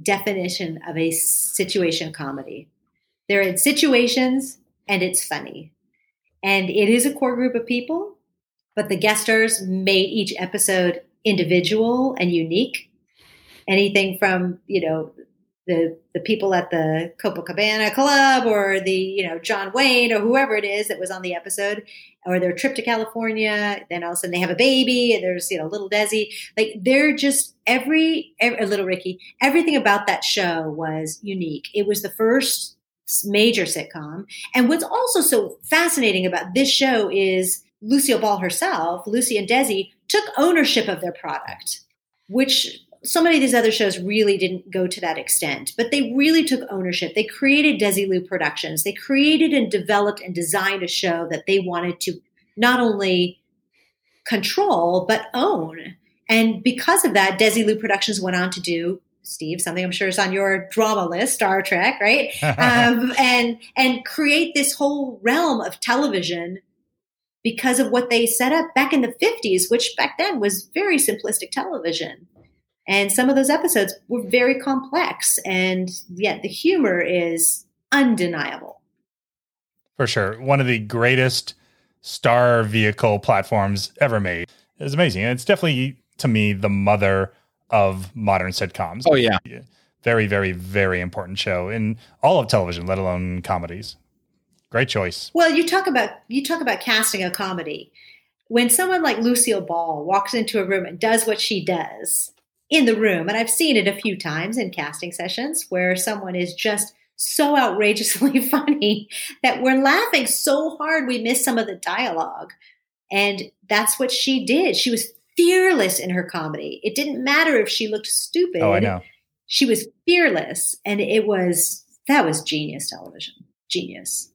definition of a situation comedy. There are situations and it's funny. And it is a core group of people, but the guest stars made each episode individual and unique. Anything from, you know, the the people at the Copacabana Club or the, you know, John Wayne or whoever it is that was on the episode or their trip to California. Then all of a sudden they have a baby and there's, you know, little Desi. Like they're just every, every uh, little Ricky, everything about that show was unique. It was the first major sitcom. And what's also so fascinating about this show is Lucille Ball herself, Lucy and Desi, took ownership of their product, which so many of these other shows really didn't go to that extent, but they really took ownership. They created Desilu Productions. They created and developed and designed a show that they wanted to not only control but own. And because of that, Desilu Productions went on to do Steve, something I'm sure is on your drama list, Star Trek, right? *laughs* um, and and create this whole realm of television because of what they set up back in the 50s, which back then was very simplistic television. And some of those episodes were very complex, and yet the humor is undeniable. For sure. One of the greatest star vehicle platforms ever made. It's amazing. And it's definitely, to me, the mother of modern sitcoms. Oh yeah. Very, very, very important show in all of television, let alone comedies. Great choice. Well, you talk about you talk about casting a comedy. When someone like Lucille Ball walks into a room and does what she does in the room, and I've seen it a few times in casting sessions where someone is just so outrageously *laughs* funny that we're laughing so hard we miss some of the dialogue. And that's what she did. She was fearless in her comedy. It didn't matter if she looked stupid. Oh, I know. She was fearless. And it was, that was genius television. Genius.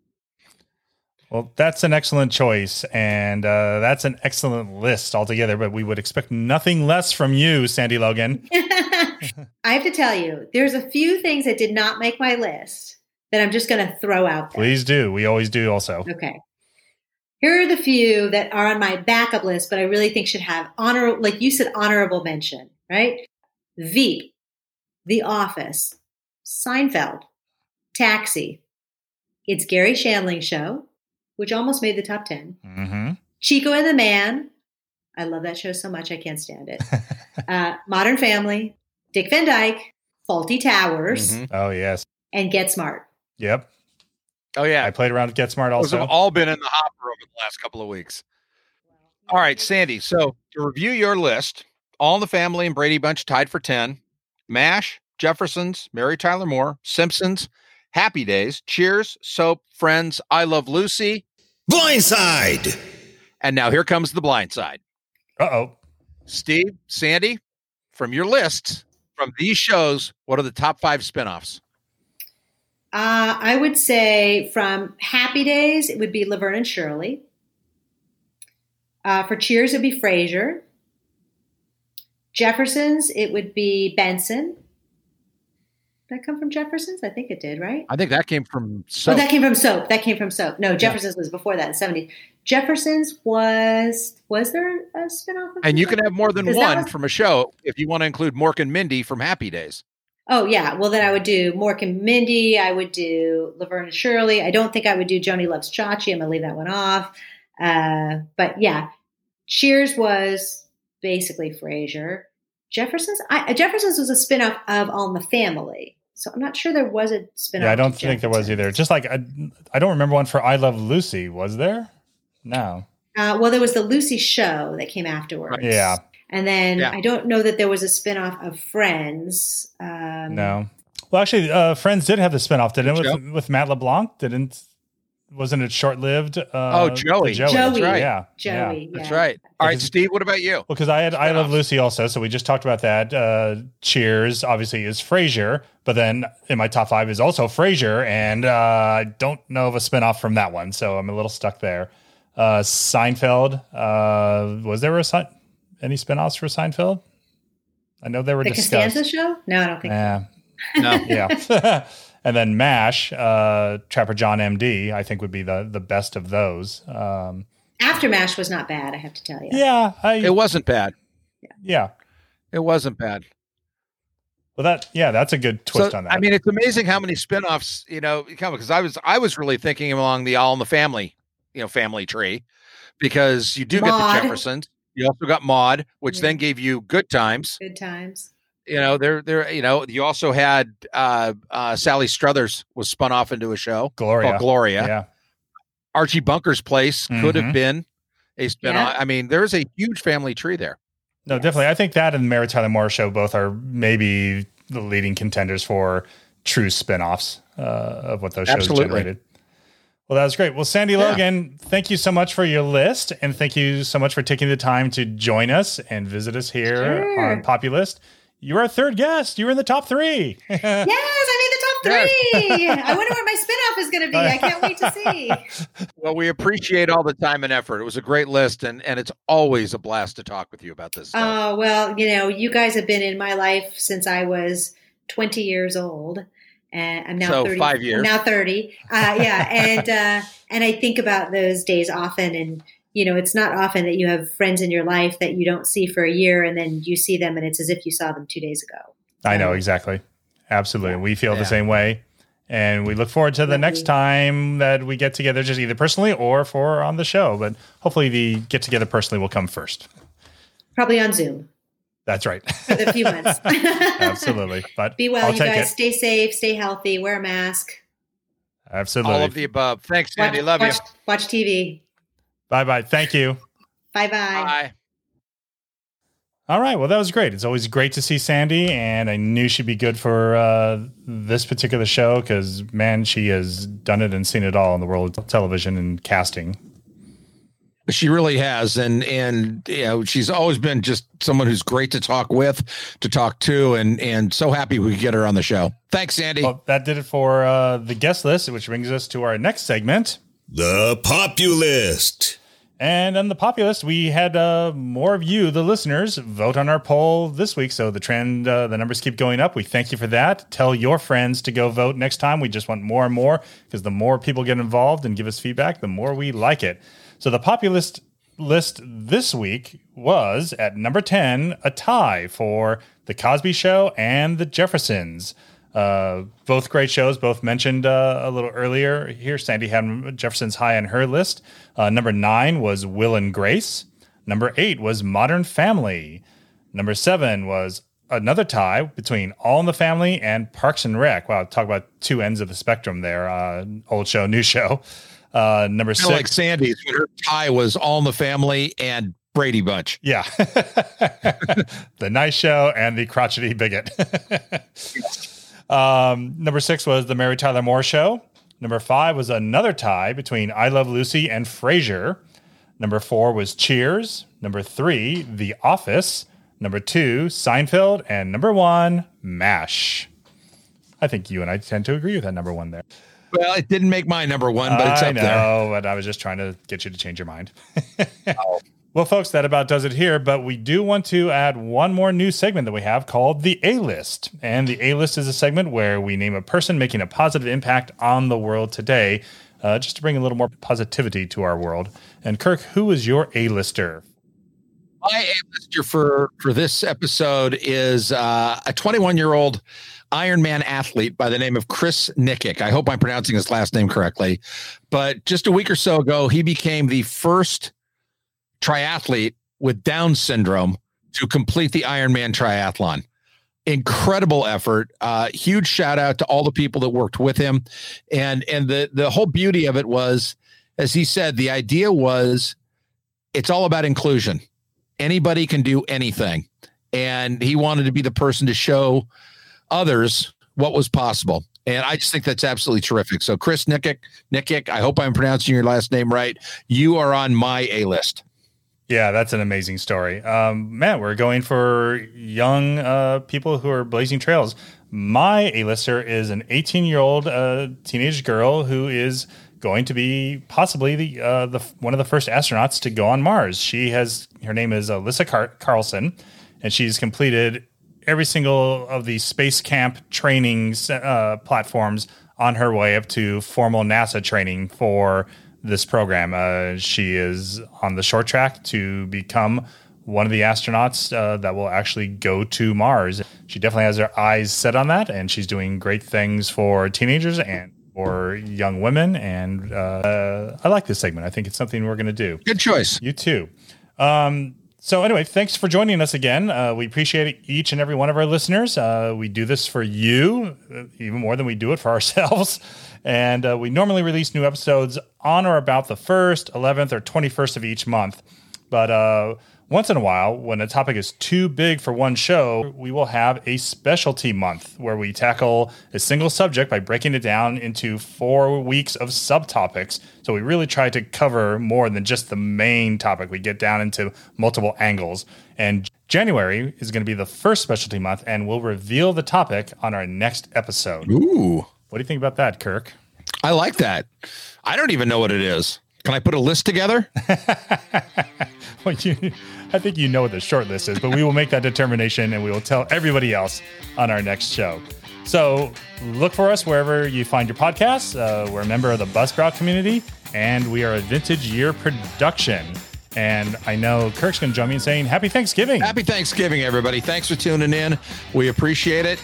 Well, that's an excellent choice, and uh, that's an excellent list altogether. But we would expect nothing less from you, Sandy Logan. *laughs* I have to tell you, there's a few things that did not make my list that I'm just going to throw out there. Please do. We always do. Also, Okay. Here are the few that are on my backup list, but I really think should have honor, like you said, honorable mention, right? Veep, The Office, Seinfeld, Taxi, It's Garry Shandling Show, which almost made the top 10, hmm Chico and the Man. I love that show so much, I can't stand it. *laughs* uh, Modern Family, Dick Van Dyke, Fawlty Towers, Mhm. oh yes, and Get Smart. yep. Oh yeah. I played around with Get Smart Those also. have all been in the hopper over the last couple of weeks. All right, Sandy. So to review your list, All in the Family and Brady Bunch tied for 10. MASH, Jeffersons, Mary Tyler Moore, Simpsons, Happy Days, Cheers, Soap, Friends, I Love Lucy. Blindside. And now here comes the blind side. Uh oh. Steve, Sandy, from your list, from these shows, what are the top five spinoffs? Uh, I would say from Happy Days, it would be Laverne and Shirley. Uh, for Cheers, it would be Frasier. Jeffersons, it would be Benson. Did that come from Jeffersons? I think it did, right? I think that came from so oh, that came from Soap. That came from Soap. No, Jeffersons was before that, in the 70s. Jeffersons was, was there a spinoff? Of and you can have more than one was- from a show if you want to include Mork and Mindy from Happy Days. Oh yeah, well then I would do Mork and Mindy. I would do Laverne and Shirley. I don't think I would do Joanie Loves Chachi. I'm gonna leave that one off. Uh, but yeah, Cheers was basically Frasier. Jefferson's I, Jefferson's was a spinoff of All in the Family, so I'm not sure there was a spinoff. Yeah, I don't to think there was either. Just like I, I don't remember one for I Love Lucy. Was there? No. Uh, well, there was the Lucy show that came afterwards. Yeah. and then Yeah. I don't know that there was a spinoff of Friends. Um, No. Well, actually, uh, Friends did have the spinoff, didn't it? With, with Matt LeBlanc, didn't? Wasn't it short lived? Uh, Oh, Joey. Joey. Joey. Yeah. Joey. Yeah. That's right. All right, Steve, what about you? Well, because I had I Love Lucy also, so we just talked about that. Uh, Cheers, obviously, is Frasier, but then in my top five is also Frasier, and uh, I don't know of a spinoff from that one, so I'm a little stuck there. Uh, Seinfeld, uh, was there a Sein- any spinoffs for Seinfeld? I know they were The discussed. Costanza show? No, I don't think. Yeah, No. *laughs* yeah. *laughs* and then MASH, uh, Trapper John MD, I think would be the the best of those. Um, After Mash was not bad, I have to tell you. yeah, I, It wasn't bad. yeah. It wasn't bad. Well, that yeah, that's a good twist So, on that. I mean, it's amazing how many spin-offs, you know, come because I was I was really thinking along the All in the Family, you know, family tree, because you do get the Jeffersons. You also got Maude, which Yeah. then gave you Good Times. Good times. You know, there, there, you know, you also had uh, uh, Sally Struthers was spun off into a show Gloria. called Gloria. Yeah. Archie Bunker's Place could Mhm. have been a spin-off. Yeah. I mean, there's a huge family tree there. No, Yes. definitely. I think that and Mary Tyler Moore show both are maybe the leading contenders for true spin-offs uh, of what those shows Absolutely. generated. Well, that was great. Well, Sandy Yeah. Logan, thank you so much for your list, and thank you so much for taking the time to join us and visit us here Sure. on Populist. You're our third guest. You're in the top three. *laughs* yes, I made the top three. I wonder what my spinoff is going to be. I can't wait to see. *laughs* Well, we appreciate all the time and effort. It was a great list, and and it's always a blast to talk with you about this. Stuff. Oh well, you know, you guys have been in my life since I was 20 years old. And I'm now So, 30. five years. I'm now 30. Uh, yeah. and, uh, and I think about those days often. And, you know, it's not often that you have friends in your life that you don't see for a year and then you see them and it's as if you saw them two days ago. I know exactly. Absolutely. We feel Yeah. the same way. And we look forward to the next time that we get together, just either personally or for on the show. But hopefully, the get together personally will come first. Probably on Zoom That's right. for the few months. *laughs* Absolutely. But Be well, I'll you take guys. it. Stay safe, stay healthy, wear a mask. Absolutely. all of the above. Thanks, Sandy. Watch, Love you. watch, watch TV. Bye bye. Thank you. Bye bye. Bye. All right. Well, that was great. It's always great to see Sandy, and I knew she'd be good for uh, this particular show because, man, she has done it and seen it all in the world of television and casting. She really has, and and you know she's always been just someone who's great to talk with, to talk to, and and so happy we could get her on the show. Thanks, Sandy. Well, that did it for uh, the guest list, which brings us to our next segment. The Populist. And on the populist, we had uh, more of you, the listeners, vote on our poll this week. So the trend, uh, the numbers keep going up. We thank you for that. Tell your friends to go vote next time. We just want more and more because the more people get involved and give us feedback, the more we like it. So the populist list this week was at number 10, a tie for The Cosby Show and The Jeffersons. Uh, both great shows, both mentioned uh, a little earlier here. Sandy had Jefferson's high on her list. Uh, number nine was Will and Grace. Number eight was Modern Family. Number seven was another tie between All in the Family and Parks and Rec. Wow, talk about two ends of the spectrum there. Uh, old show, new show. Uh, number Kinda like six. Sandy's, her tie was All in the Family and Brady Bunch. Yeah. *laughs* the nice show and the crotchety bigot. *laughs* um, number six was the Mary Tyler Moore show. Number five was another tie between I Love Lucy and Frasier. Number four was Cheers. Number three, The Office. Number two, Seinfeld. And number one, MASH. I think you and I tend to agree with that number one there. Well, it didn't make my number one, but it's I up know, there. but I was just trying to get you to change your mind. *laughs* Well, folks, that about does it here. But we do want to add one more new segment that we have called the A List. And the A List is a segment where we name a person making a positive impact on the world today, uh, just to bring a little more positivity to our world. And Kirk, who is your A Lister? My A-lister for for this episode is uh, a 21 year old Ironman athlete by the name of Chris Nikic. I hope I'm pronouncing his last name correctly. But just a week or so ago, he became the first triathlete with Down syndrome to complete the Ironman triathlon. Incredible effort. Uh, huge shout out to all the people that worked with him. And and the the whole beauty of it was, as he said, the idea was it's all about inclusion anybody can do anything. And he wanted to be the person to show others what was possible. And I just think that's absolutely terrific. So, Chris Nikic, Nikic, I hope I'm pronouncing your last name right. You are on my A list. Yeah, that's an amazing story. Um, man, we're going for young uh, people who are blazing trails. My A-lister is an 18-year-old uh, teenage girl who is going to be possibly the uh, the one of the first astronauts to go on Mars. She has her name is Alyssa Car- Carlson, and she's completed every single of the space camp training uh, platforms on her way up to formal NASA training for this program. Uh, she is on the short track to become one of the astronauts uh, that will actually go to Mars. She definitely has her eyes set on that, and she's doing great things for teenagers and for young women. And uh, I like this segment. I think it's something we're going to do. Good choice. You too. Um, so anyway, thanks for joining us again. Uh, we appreciate each and every one of our listeners. Uh, we do this for you, uh, even more than we do it for *laughs* ourselves. And uh, we normally release new episodes on or about the first, eleventh, or twenty-first of each month. But uh, once in a while, when a topic is too big for one show, we will have a specialty month where we tackle a single subject by breaking it down into four weeks of subtopics. So we really try to cover more than just the main topic. We get down into multiple angles. And January is going to be the first specialty month, and we'll reveal the topic on our next episode. Ooh. What do you think about that, Kirk? I like that. I don't even know what it is. Can I put a list together? *laughs* well, you, I think you know what the short list is, but we will make that determination and we will tell everybody else on our next show. So look for us wherever you find your podcasts. Uh, we're a member of the Buzzsprout community, and we are a vintage year production. And I know Kirk's going to join me in saying Happy Thanksgiving. Happy Thanksgiving, everybody. Thanks for tuning in. We appreciate it.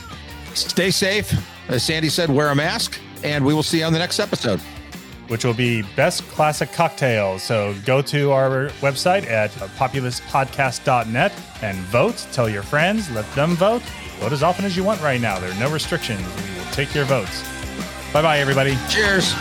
Stay safe. As Sandy said, wear a mask, and we will see you on the next episode. Which will be best classic cocktails. So go to our website at populistpodcast.net and vote. Tell your friends, let them vote. Vote as often as you want right now. There are no restrictions. We will take your votes. Bye bye, everybody. Cheers.